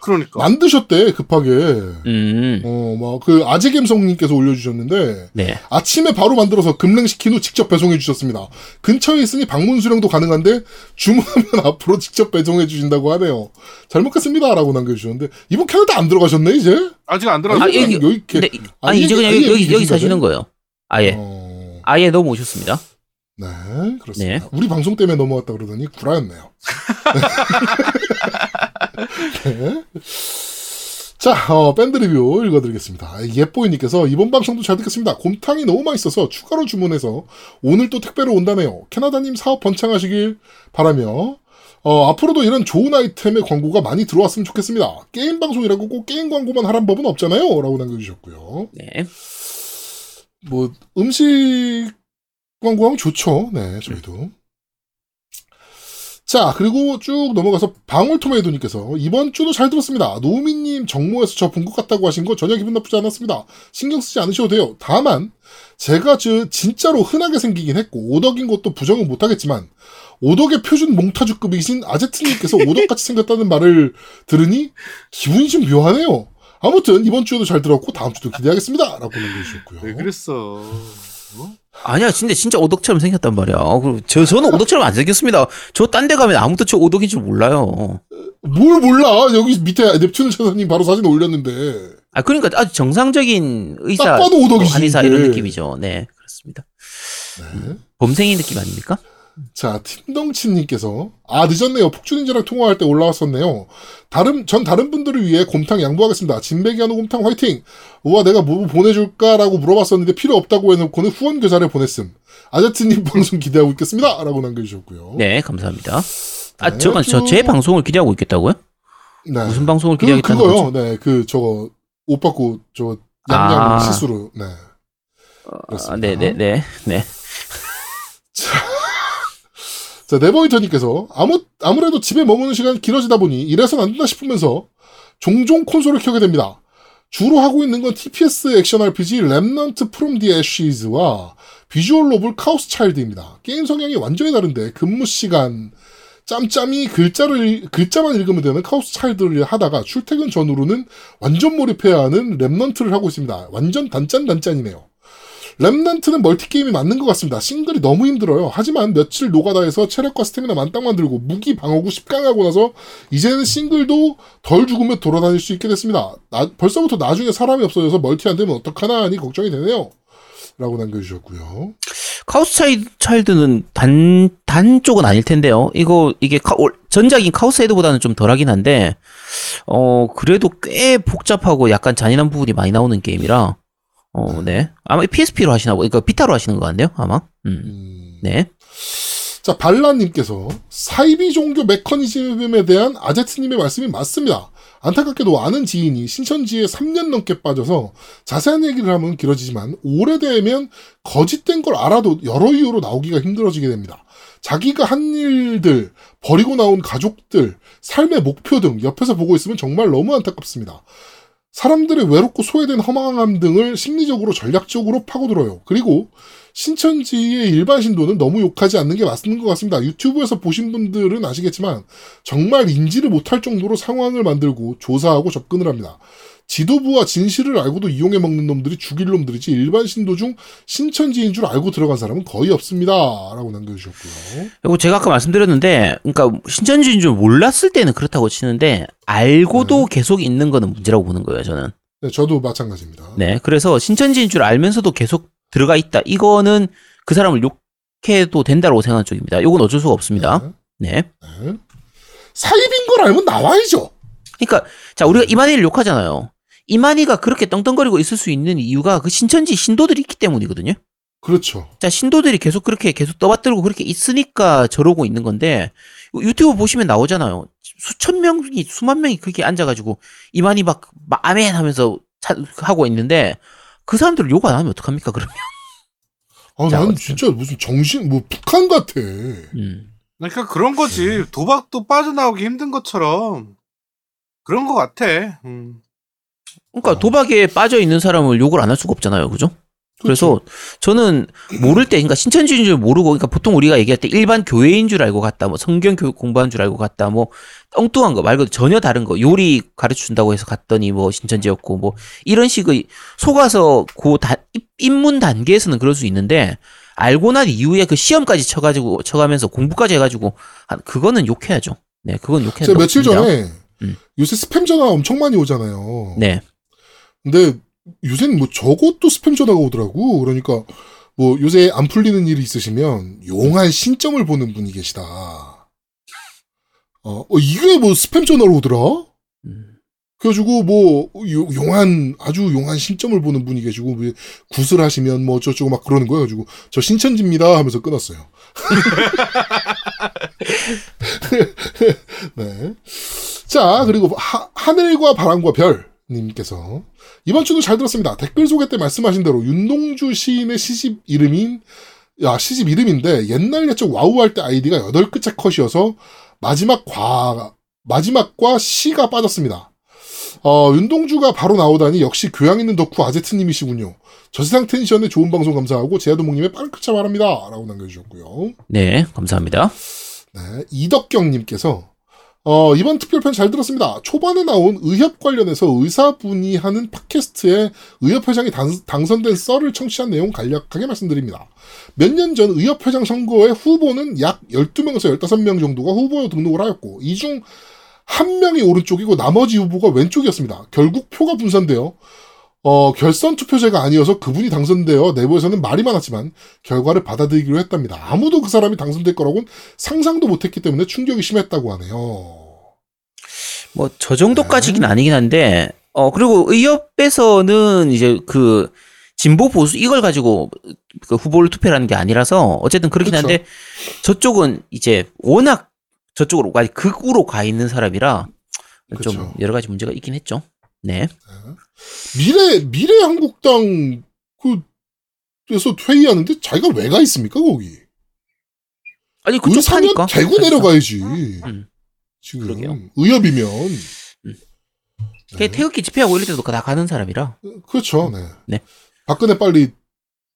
그러니까 만드셨대 급하게. 음, 어, 막 그 아재갬성님께서 올려주셨는데 네. 아침에 바로 만들어서 급냉시킨 후 직접 배송해 주셨습니다. 근처에 있으니 방문 수령도 가능한데 주문하면 앞으로 직접 배송해 주신다고 하네요. 잘 먹겠습니다 라고 남겨주셨는데 이분 캐나다 안 들어가셨네 이제? 아직 안 아, 들어갔어요. 여기- 여기 아니, 아예- 이제 그냥 여기, 여기, 여기 사시는 거예요? 거예요. 아예. 어, 아예 넘어오셨습니다. 네 그렇습니다. 네. 우리 방송 때문에 넘어왔다 그러더니 구라였네요. 네. 자, 어, 밴드 리뷰 읽어드리겠습니다. 예뽀이님께서 이번 방송도 잘 듣겠습니다. 곰탕이 너무 맛있어서 추가로 주문해서 오늘 또 택배로 온다네요. 캐나다님 사업 번창하시길 바라며 어, 앞으로도 이런 좋은 아이템의 광고가 많이 들어왔으면 좋겠습니다. 게임 방송이라고 꼭 게임 광고만 하란 법은 없잖아요. 라고 남겨주셨고요. 네. 뭐 음식 광고하면 좋죠. 네, 저희도. 자, 그리고 쭉 넘어가서 방울토마토님께서 이번 주도 잘 들었습니다. 노미님 정모에서 저 본 것 같다고 하신 거 전혀 기분 나쁘지 않았습니다. 신경 쓰지 않으셔도 돼요. 다만 제가 저 진짜로 흔하게 생기긴 했고 오덕인 것도 부정은 못하겠지만 오덕의 표준 몽타주급이신 아제트님께서 오덕같이 생겼다는 말을 들으니 기분이 좀 묘하네요. 아무튼 이번 주에도 잘 들었고 다음 주도 기대하겠습니다. 라고 남겨주셨고요. 왜 그랬어? 아니야, 진짜 진짜 오덕처럼 생겼단 말이야. 그리고 저 저는 오덕처럼 안 생겼습니다. 저 딴 데 가면 아무도 저 오덕인 줄 몰라요. 뭘 몰라? 여기 밑에 넵튠 차사님 바로 사진 올렸는데. 아 그러니까 아주 정상적인 의사, 딱 봐도 오덕이지, 한의사. 이런 느낌이죠. 네, 그렇습니다. 네. 범생이 느낌 아닙니까? 자, 팀덩치님께서 아 늦었네요. 폭주닌자랑 통화할 때 올라왔었네요. 다른 전 다른 분들을 위해 곰탕 양보하겠습니다. 진백이 한우 곰탕 화이팅. 우와 내가 뭐 보내줄까라고 물어봤었는데 필요 없다고 해놓고는 후원 계좌를 보냈음. 아제트님 방송 기대하고 있겠습니다.라고 남겨주셨고요. 네, 감사합니다. 아, 네, 저건 저제 쭉- 방송을 기대하고 있겠다고요? 네. 무슨 방송을 그 기대하겠다는 그 거요. 거죠? 네, 그 저거 옷 받고 저 양양 아. 실수로. 네. 아, 그렇습니다. 네, 네, 네, 네. 자, 네버이터님께서 아무, 아무래도 집에 머무는 시간이 길어지다 보니 이래선 안 된다 싶으면서 종종 콘솔을 켜게 됩니다. 주로 하고 있는 건 TPS 액션 RPG 랩넌트 프롬 디 애쉬즈와 비주얼 노블 Chaos Child입니다. 게임 성향이 완전히 다른데 근무 시간, 짬짬이 글자를, 글자만 읽으면 되는 Chaos Child를 하다가 출퇴근 전후로는 완전 몰입해야 하는 Remnant를 하고 있습니다. 완전 단짠단짠이네요. Remnant는 멀티게임이 맞는 것 같습니다. 싱글이 너무 힘들어요. 하지만 며칠 노가다 해서 체력과 스태미나 만땅 만들고 무기 방어구 10강하고 나서 이제는 싱글도 덜 죽으며 돌아다닐 수 있게 됐습니다. 나- 벌써부터 나중에 사람이 없어져서 멀티 안 되면 어떡하나 하니 걱정이 되네요. 라고 남겨주셨고요. Chaos Child는 단, 단 쪽은 아닐 텐데요. 이거, 이게 카, 올- 전작인 Chaos Head보다는 좀 덜하긴 한데, 어, 그래도 꽤 복잡하고 약간 잔인한 부분이 많이 나오는 게임이라, 어, 네. 아마 PSP로 하시나, 보- 그러니까 비타로 하시는 거 같네요, 아마. 음, 음. 네. 자, 발라님께서 사이비 종교 메커니즘에 대한 아제트님의 말씀이 맞습니다. 안타깝게도 아는 지인이 신천지에 3년 넘게 빠져서 자세한 얘기를 하면 길어지지만 오래되면 거짓된 걸 알아도 여러 이유로 나오기가 힘들어지게 됩니다. 자기가 한 일들, 버리고 나온 가족들, 삶의 목표 등 옆에서 보고 있으면 정말 너무 안타깝습니다. 사람들의 외롭고 소외된 허망함 등을 심리적으로 전략적으로 파고들어요. 그리고 신천지의 일반 신도는 너무 욕하지 않는 게 맞는 것 같습니다. 유튜브에서 보신 분들은 아시겠지만 정말 인지를 못할 정도로 상황을 만들고 조사하고 접근을 합니다. 지도부와 진실을 알고도 이용해 먹는 놈들이 죽일 놈들이지 일반 신도 중 신천지인 줄 알고 들어간 사람은 거의 없습니다. 라고 남겨주셨고요. 그리고 제가 아까 말씀드렸는데, 그러니까 신천지인 줄 몰랐을 때는 그렇다고 치는데, 알고도 계속 있는 거는 문제라고 보는 거예요, 저는. 네, 저도 마찬가지입니다. 네. 그래서 신천지인 줄 알면서도 계속 들어가 있다. 이거는 그 사람을 욕해도 된다고 생각하는 쪽입니다. 이건 어쩔 수가 없습니다. 네, 네. 네. 사입인 걸 알면 나와야죠. 그러니까 자 우리가 이만희를 욕하잖아요. 이만희가 그렇게 덩덩거리고 있을 수 있는 이유가 그 신천지 신도들이 있기 때문이거든요. 그렇죠. 자 신도들이 계속 그렇게 계속 떠받들고 그렇게 있으니까 저러고 있는 건데 유튜브 보시면 나오잖아요. 수천 명이 수만 명이 그렇게 앉아가지고 이만희 막, 막 아멘 하면서 차- 하고 있는데 그 사람들을 욕안 하면 어떡합니까 그러면? 아, 자, 난 어쨌든. 진짜 무슨 정신, 뭐, 북한 같아. 음. 그러니까 그런 거지. 도박도 빠져나오기 힘든 것처럼 그런 것 같아. 음. 그러니까 도박에 빠져 있는 사람을 욕을 안 할 수가 없잖아요, 그죠? 그래서 저는 모를 때, 그러니까 신천지인 줄 모르고, 그러니까 보통 우리가 얘기할 때 일반 교회인 줄 알고 갔다, 뭐 성경 교육 공부한 줄 알고 갔다, 뭐 엉뚱한 거 말고 전혀 다른 거 요리 가르쳐 준다고 해서 갔더니 뭐 신천지였고, 뭐 이런 식의 속아서 그 다, 입- 입문 단계에서는 그럴 수 있는데 알고 난 이후에 그 시험까지 쳐가지고 쳐가면서 공부까지 해가지고 한 그거는 욕해야죠. 네, 그건 욕해야 제가 며칠 전에 음. 요새 스팸 전화 엄청 많이 오잖아요. 네, 근데 요새는 뭐 저것도 스팸 전화가 오더라고. 그러니까 뭐 요새 안 풀리는 일이 있으시면 용한 신점을 보는 분이 계시다. 어, 어, 이게 뭐 스팸 전화로 오더라? 음. 그래가지고 뭐 요- 용한 아주 용한 신점을 보는 분이 계시고 뭐 굿을 하시면 뭐 어쩌고 막 그러는 거예요. 가지고 저 신천지입니다 하면서 끊었어요. 네. 자 그리고 하, 하늘과 바람과 별 님께서 이번 주도 잘 들었습니다. 댓글 소개 때 말씀하신 대로 윤동주 시인의 시집 이름인 야 시집 이름인데 옛날 옛적 와우 할 때 아이디가 여덟 글자 컷이어서 마지막 과 마지막과 시가 빠졌습니다. 어, 윤동주가 바로 나오다니 역시 교양 있는 덕후 아제트님이시군요. 저세상 텐션에 좋은 방송 감사하고 제아도목님의 빠른 크차 바랍니다. 라고 남겨주셨고요. 네, 감사합니다. 네, 이덕경님께서 어, 이번 특별편 잘 들었습니다. 초반에 나온 의협 관련해서 의사분이 하는 팟캐스트에 의협회장이 당, 선된 썰을 청취한 내용 간략하게 말씀드립니다. 몇 년 전 의협회장 선거에 후보는 약 12명에서 15명 정도가 후보로 등록을 하였고 이 중 한 명이 오른쪽이고 나머지 후보가 왼쪽이었습니다. 결국 표가 분산되어 어, 결선 투표제가 아니어서 그분이 당선되어 내부에서는 말이 많았지만 결과를 받아들이기로 했답니다. 아무도 그 사람이 당선될 거라고는 상상도 못했기 때문에 충격이 심했다고 하네요. 뭐 저 정도까지긴 네. 아니긴 한데 어 그리고 의협에서는 이제 그 진보 보수 이걸 가지고 그 후보를 투표하는 게 아니라서 어쨌든 그렇긴 그쵸. 한데 저쪽은 이제 워낙 저쪽으로 가 극우로 가 있는 사람이라 좀 그쵸. 여러 가지 문제가 있긴 했죠. 네. 미래 미래 한국당 그에서 퇴위하는데 자기가 왜 가 있습니까 거기? 아니 그쪽 의사면 파니까. 대구 내려가야지. 음. 지금 그러게요. 의협이면 걔 태극기 집회하고 이럴 때도 다 가는 사람이라. 그렇죠. 네. 네. 박근혜 빨리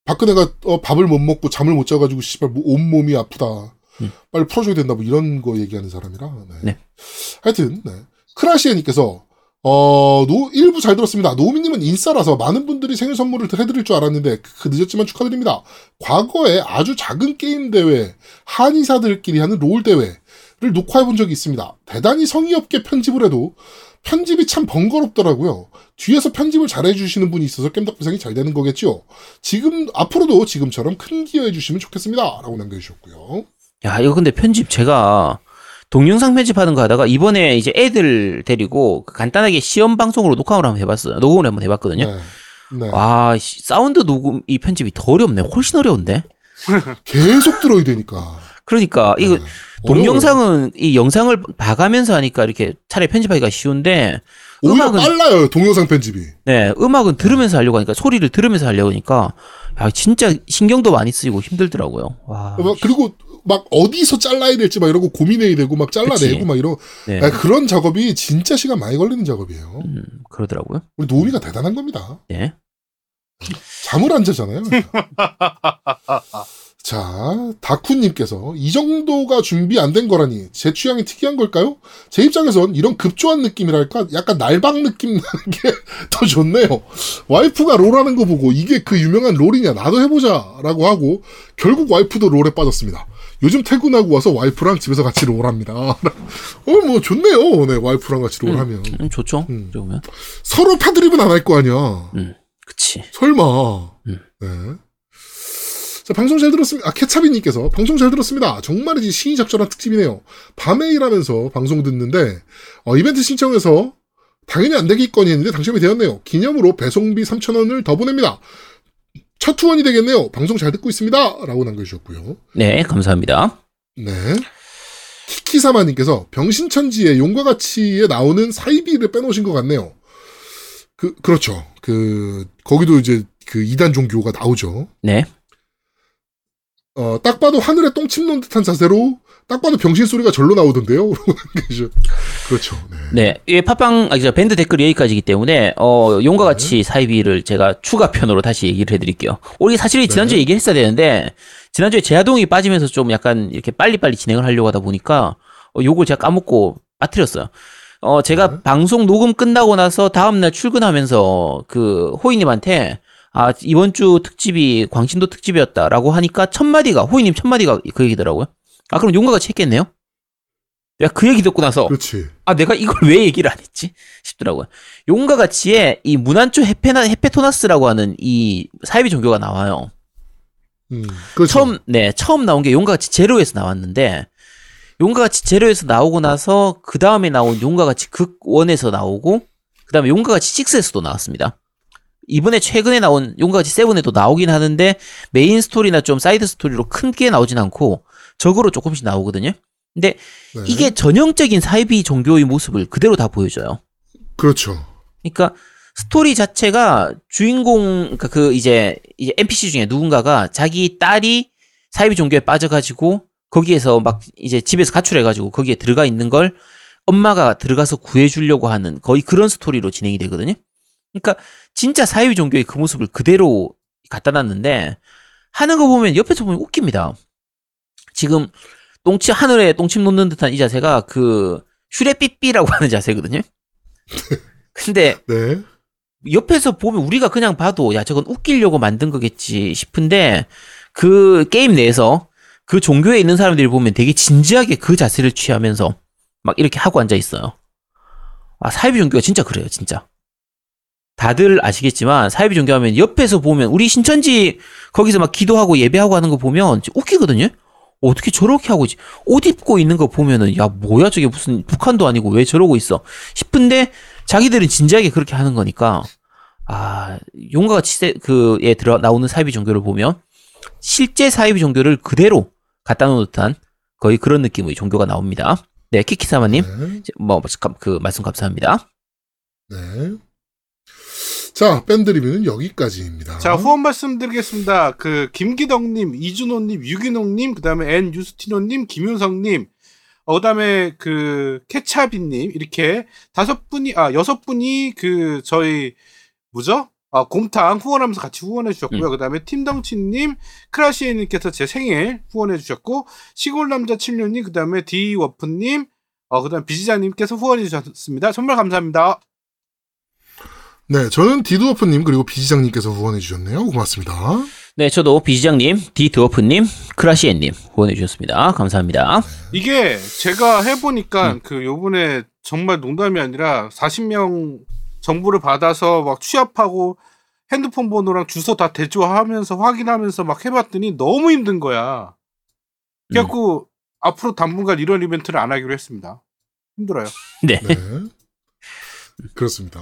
박근혜가 어, 밥을 못 먹고 잠을 못 자가지고 씨발 뭐 온 몸이 아프다. 음. 빨리 풀어줘야 된다 뭐 이런 거 얘기하는 사람이라. 네. 네. 하여튼 네. 크라시에님께서 어, 노, 일부 잘 들었습니다. 노미님은 인싸라서 많은 분들이 생일 선물을 해드릴 줄 알았는데, 그 늦었지만 축하드립니다. 과거에 아주 작은 게임 대회, 한의사들끼리 하는 롤 대회를 녹화해 본 적이 있습니다. 대단히 성의 없게 편집을 해도 편집이 참 번거롭더라고요. 뒤에서 편집을 잘해주시는 분이 있어서 겜덕 부상이 잘 되는 거겠죠. 지금, 앞으로도 지금처럼 큰 기여해주시면 좋겠습니다. 라고 남겨주셨고요. 야, 이거 근데 편집 제가 동영상 편집하는 거 하다가 이번에 이제 애들 데리고 그 간단하게 시험 방송으로 녹화를 한번 해봤어요. 녹음을 한번 해봤거든요. 네. 네. 와, 씨, 사운드 녹음 이 편집이 더 어렵네. 훨씬 어려운데. 계속 들어야 되니까. 그러니까 이거 네. 동영상은 이 영상을 봐가면서 하니까 이렇게 차라리 편집하기가 쉬운데 음악은 빨라요, 동영상 편집이. 네 음악은 들으면서 하려고 하니까 소리를 들으면서 하려고 하니까 야 진짜 신경도 많이 쓰이고 힘들더라고요. 와. 막 그리고 막 어디서 잘라야 될지 막 이러고 고민해야 되고 막 잘라내고 그치. 막 이런 네. 아, 그런 작업이 진짜 시간 많이 걸리는 작업이에요. 음, 그러더라고요. 우리 노우미가 대단한 겁니다. 네. 잠을 안 자잖아요. 자, 다쿠님께서 이 정도가 준비 안 된 거라니 제 취향이 특이한 걸까요? 제 입장에선 이런 급조한 느낌이랄까 약간 날방 느낌 나는 게 더 좋네요. 와이프가 롤하는 거 보고 이게 그 유명한 롤이냐 나도 해보자라고 하고 결국 와이프도 롤에 빠졌습니다. 요즘 퇴근하고 와서 와이프랑 집에서 같이 롤합니다. 어, 뭐 좋네요. 네, 와이프랑 같이 롤하면 음, 좋죠. 음. 그러면 서로 패드립은 안 할 거 아니야. 그치. 설마. 음. 네. 자, 방송 잘 들었습니다. 아, 케차비님께서 방송 잘 들었습니다. 정말이지 신이 작전한 특집이네요. 밤에 일하면서 방송 듣는데, 어, 이벤트 신청해서 당연히 안 되겠거니 했는데 당첨이 되었네요. 기념으로 배송비 3,000원을 더 보냅니다. 첫 후원이 되겠네요. 방송 잘 듣고 있습니다. 라고 남겨주셨고요. 네 감사합니다. 네. 키키사마님께서 병신천지의 용과 같이에 나오는 사이비를 빼놓으신 것 같네요. 그, 그렇죠. 그, 거기도 이제 그 이단 종교가 나오죠. 네. 어, 딱 봐도 하늘에 똥침 놓은 듯한 자세로 딱 봐도 병신 소리가 절로 나오던데요. 그렇죠. 네. 네, 이 팟빵 아, 저 밴드 댓글이 여기까지이기 때문에 어 용과 같이 사이비를 제가 추가 편으로 다시 얘기를 해드릴게요. 우리 사실 지난주에 네. 얘기했어야 되는데 지난주에 제아동이 빠지면서 좀 약간 이렇게 빨리빨리 진행을 하려고 하다 보니까 어, 요걸 제가 까먹고 빠뜨렸어요. 어 제가 네. 방송 녹음 끝나고 나서 다음날 출근하면서 그 호이님한테 아 이번 주 특집이 광신도 특집이었다라고 하니까 첫 마디가 호이님 첫 마디가 그 얘기더라고요. 아 그럼 용과 같이 했겠네요. 내가 그 얘기 듣고 나서 그렇지. 아, 내가 이걸 왜 얘기를 안 했지? 싶더라고요. 용과 같이의 이 무난초 헤페나, 헤페토나스라고 하는 이 사이비 종교가 나와요. 음, 그렇죠. 처음, 네, 처음 나온 게 용과 같이 제로에서 나왔는데, 용과 같이 제로에서 나오고 나서, 그 다음에 나온 용과 같이 극원에서 나오고, 그 다음에 용과 같이 six에서도 나왔습니다. 이번에 최근에 나온 용과 같이 seven에도 나오긴 하는데, 메인 스토리나 좀 사이드 스토리로 큰 게 나오진 않고, 적으로 조금씩 나오거든요. 근데 네. 이게 전형적인 사이비 종교의 모습을 그대로 다 보여줘요. 그렇죠. 그러니까 스토리 자체가 주인공 그러니까 그 이제 이제 NPC 중에 누군가가 자기 딸이 사이비 종교에 빠져가지고 거기에서 막 이제 집에서 가출해가지고 거기에 들어가 있는 걸 엄마가 들어가서 구해주려고 하는 거의 그런 스토리로 진행이 되거든요. 그러니까 진짜 사이비 종교의 그 모습을 그대로 갖다 놨는데 하는 거 보면 옆에서 보면 웃깁니다. 지금 똥치 하늘에 똥침 놓는 듯한 이 자세가 그 슈레삐삐라고 하는 자세거든요. 근데 네. 옆에서 보면 우리가 그냥 봐도 야 저건 웃기려고 만든 거겠지 싶은데 그 게임 내에서 그 종교에 있는 사람들이 보면 되게 진지하게 그 자세를 취하면서 막 이렇게 하고 앉아 있어요. 아 사이비 종교가 진짜 그래요, 진짜. 다들 아시겠지만 사이비 종교하면 옆에서 보면 우리 신천지 거기서 막 기도하고 예배하고 하는 거 보면 웃기거든요. 어떻게 저렇게 하고 있지? 옷 입고 있는 거 보면은 야 뭐야 저게 무슨 북한도 아니고 왜 저러고 있어 싶은데 자기들은 진지하게 그렇게 하는 거니까 아 용과 같이 세- 그에 들어 나오는 사이비 종교를 보면 실제 사이비 종교를 그대로 갖다 놓은 듯한 거의 그런 느낌의 종교가 나옵니다. 네 키키사마님 네. 뭐그 말씀 감사합니다. 네. 자, 밴드 리뷰는 여기까지입니다. 자, 후원 말씀드리겠습니다. 그, 김기덕님, 이준호님, 유기농님, 그 다음에 엔 유스티노님, 김윤성님, 어, 그 다음에 그, 케차비님, 이렇게 다섯 분이, 아, 여섯 분이 그, 저희, 뭐죠? 아, 곰탕 후원하면서 같이 후원해 주셨고요. 그 다음에 팀덩치님, 크라시에님께서 제 생일 후원해 주셨고, 시골남자 칠류님, 그 다음에 디워프님, 어, 그 다음에 비지자님께서 후원해 주셨습니다. 정말 감사합니다. 네, 저는 디드워프님 그리고 비지장님께서 후원해 주셨네요. 고맙습니다. 네, 저도 비지장님, 디드워프님, 크라시엔님 후원해 주셨습니다. 감사합니다. 이게 제가 해보니까 그 요번에 정말 농담이 아니라 40명 정보를 받아서 막 취합하고 핸드폰 번호랑 주소 다 대조하면서 확인하면서 막 해봤더니 너무 힘든 거야. 그래갖고 앞으로 당분간 이런 이벤트를 안 하기로 했습니다. 힘들어요. 네. 네. 그렇습니다.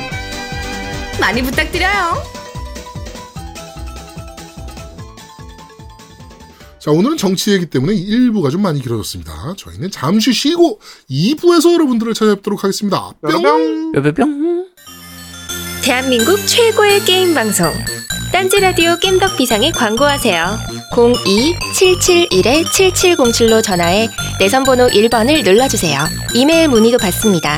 많이 부탁드려요. 자, 오늘은 정치 얘기 때문에 1부가 좀 많이 길어졌습니다. 저희는 잠시 쉬고 2부에서 여러분들을 찾아뵙도록 하겠습니다. 뿅! 뿅! 뿅뿅뿅. 대한민국 최고의 게임 방송 딴지라디오 겜덕 비상에 광고하세요 02-771-7707로 전화해 내선번호 1번을 눌러주세요 이메일 문의도 받습니다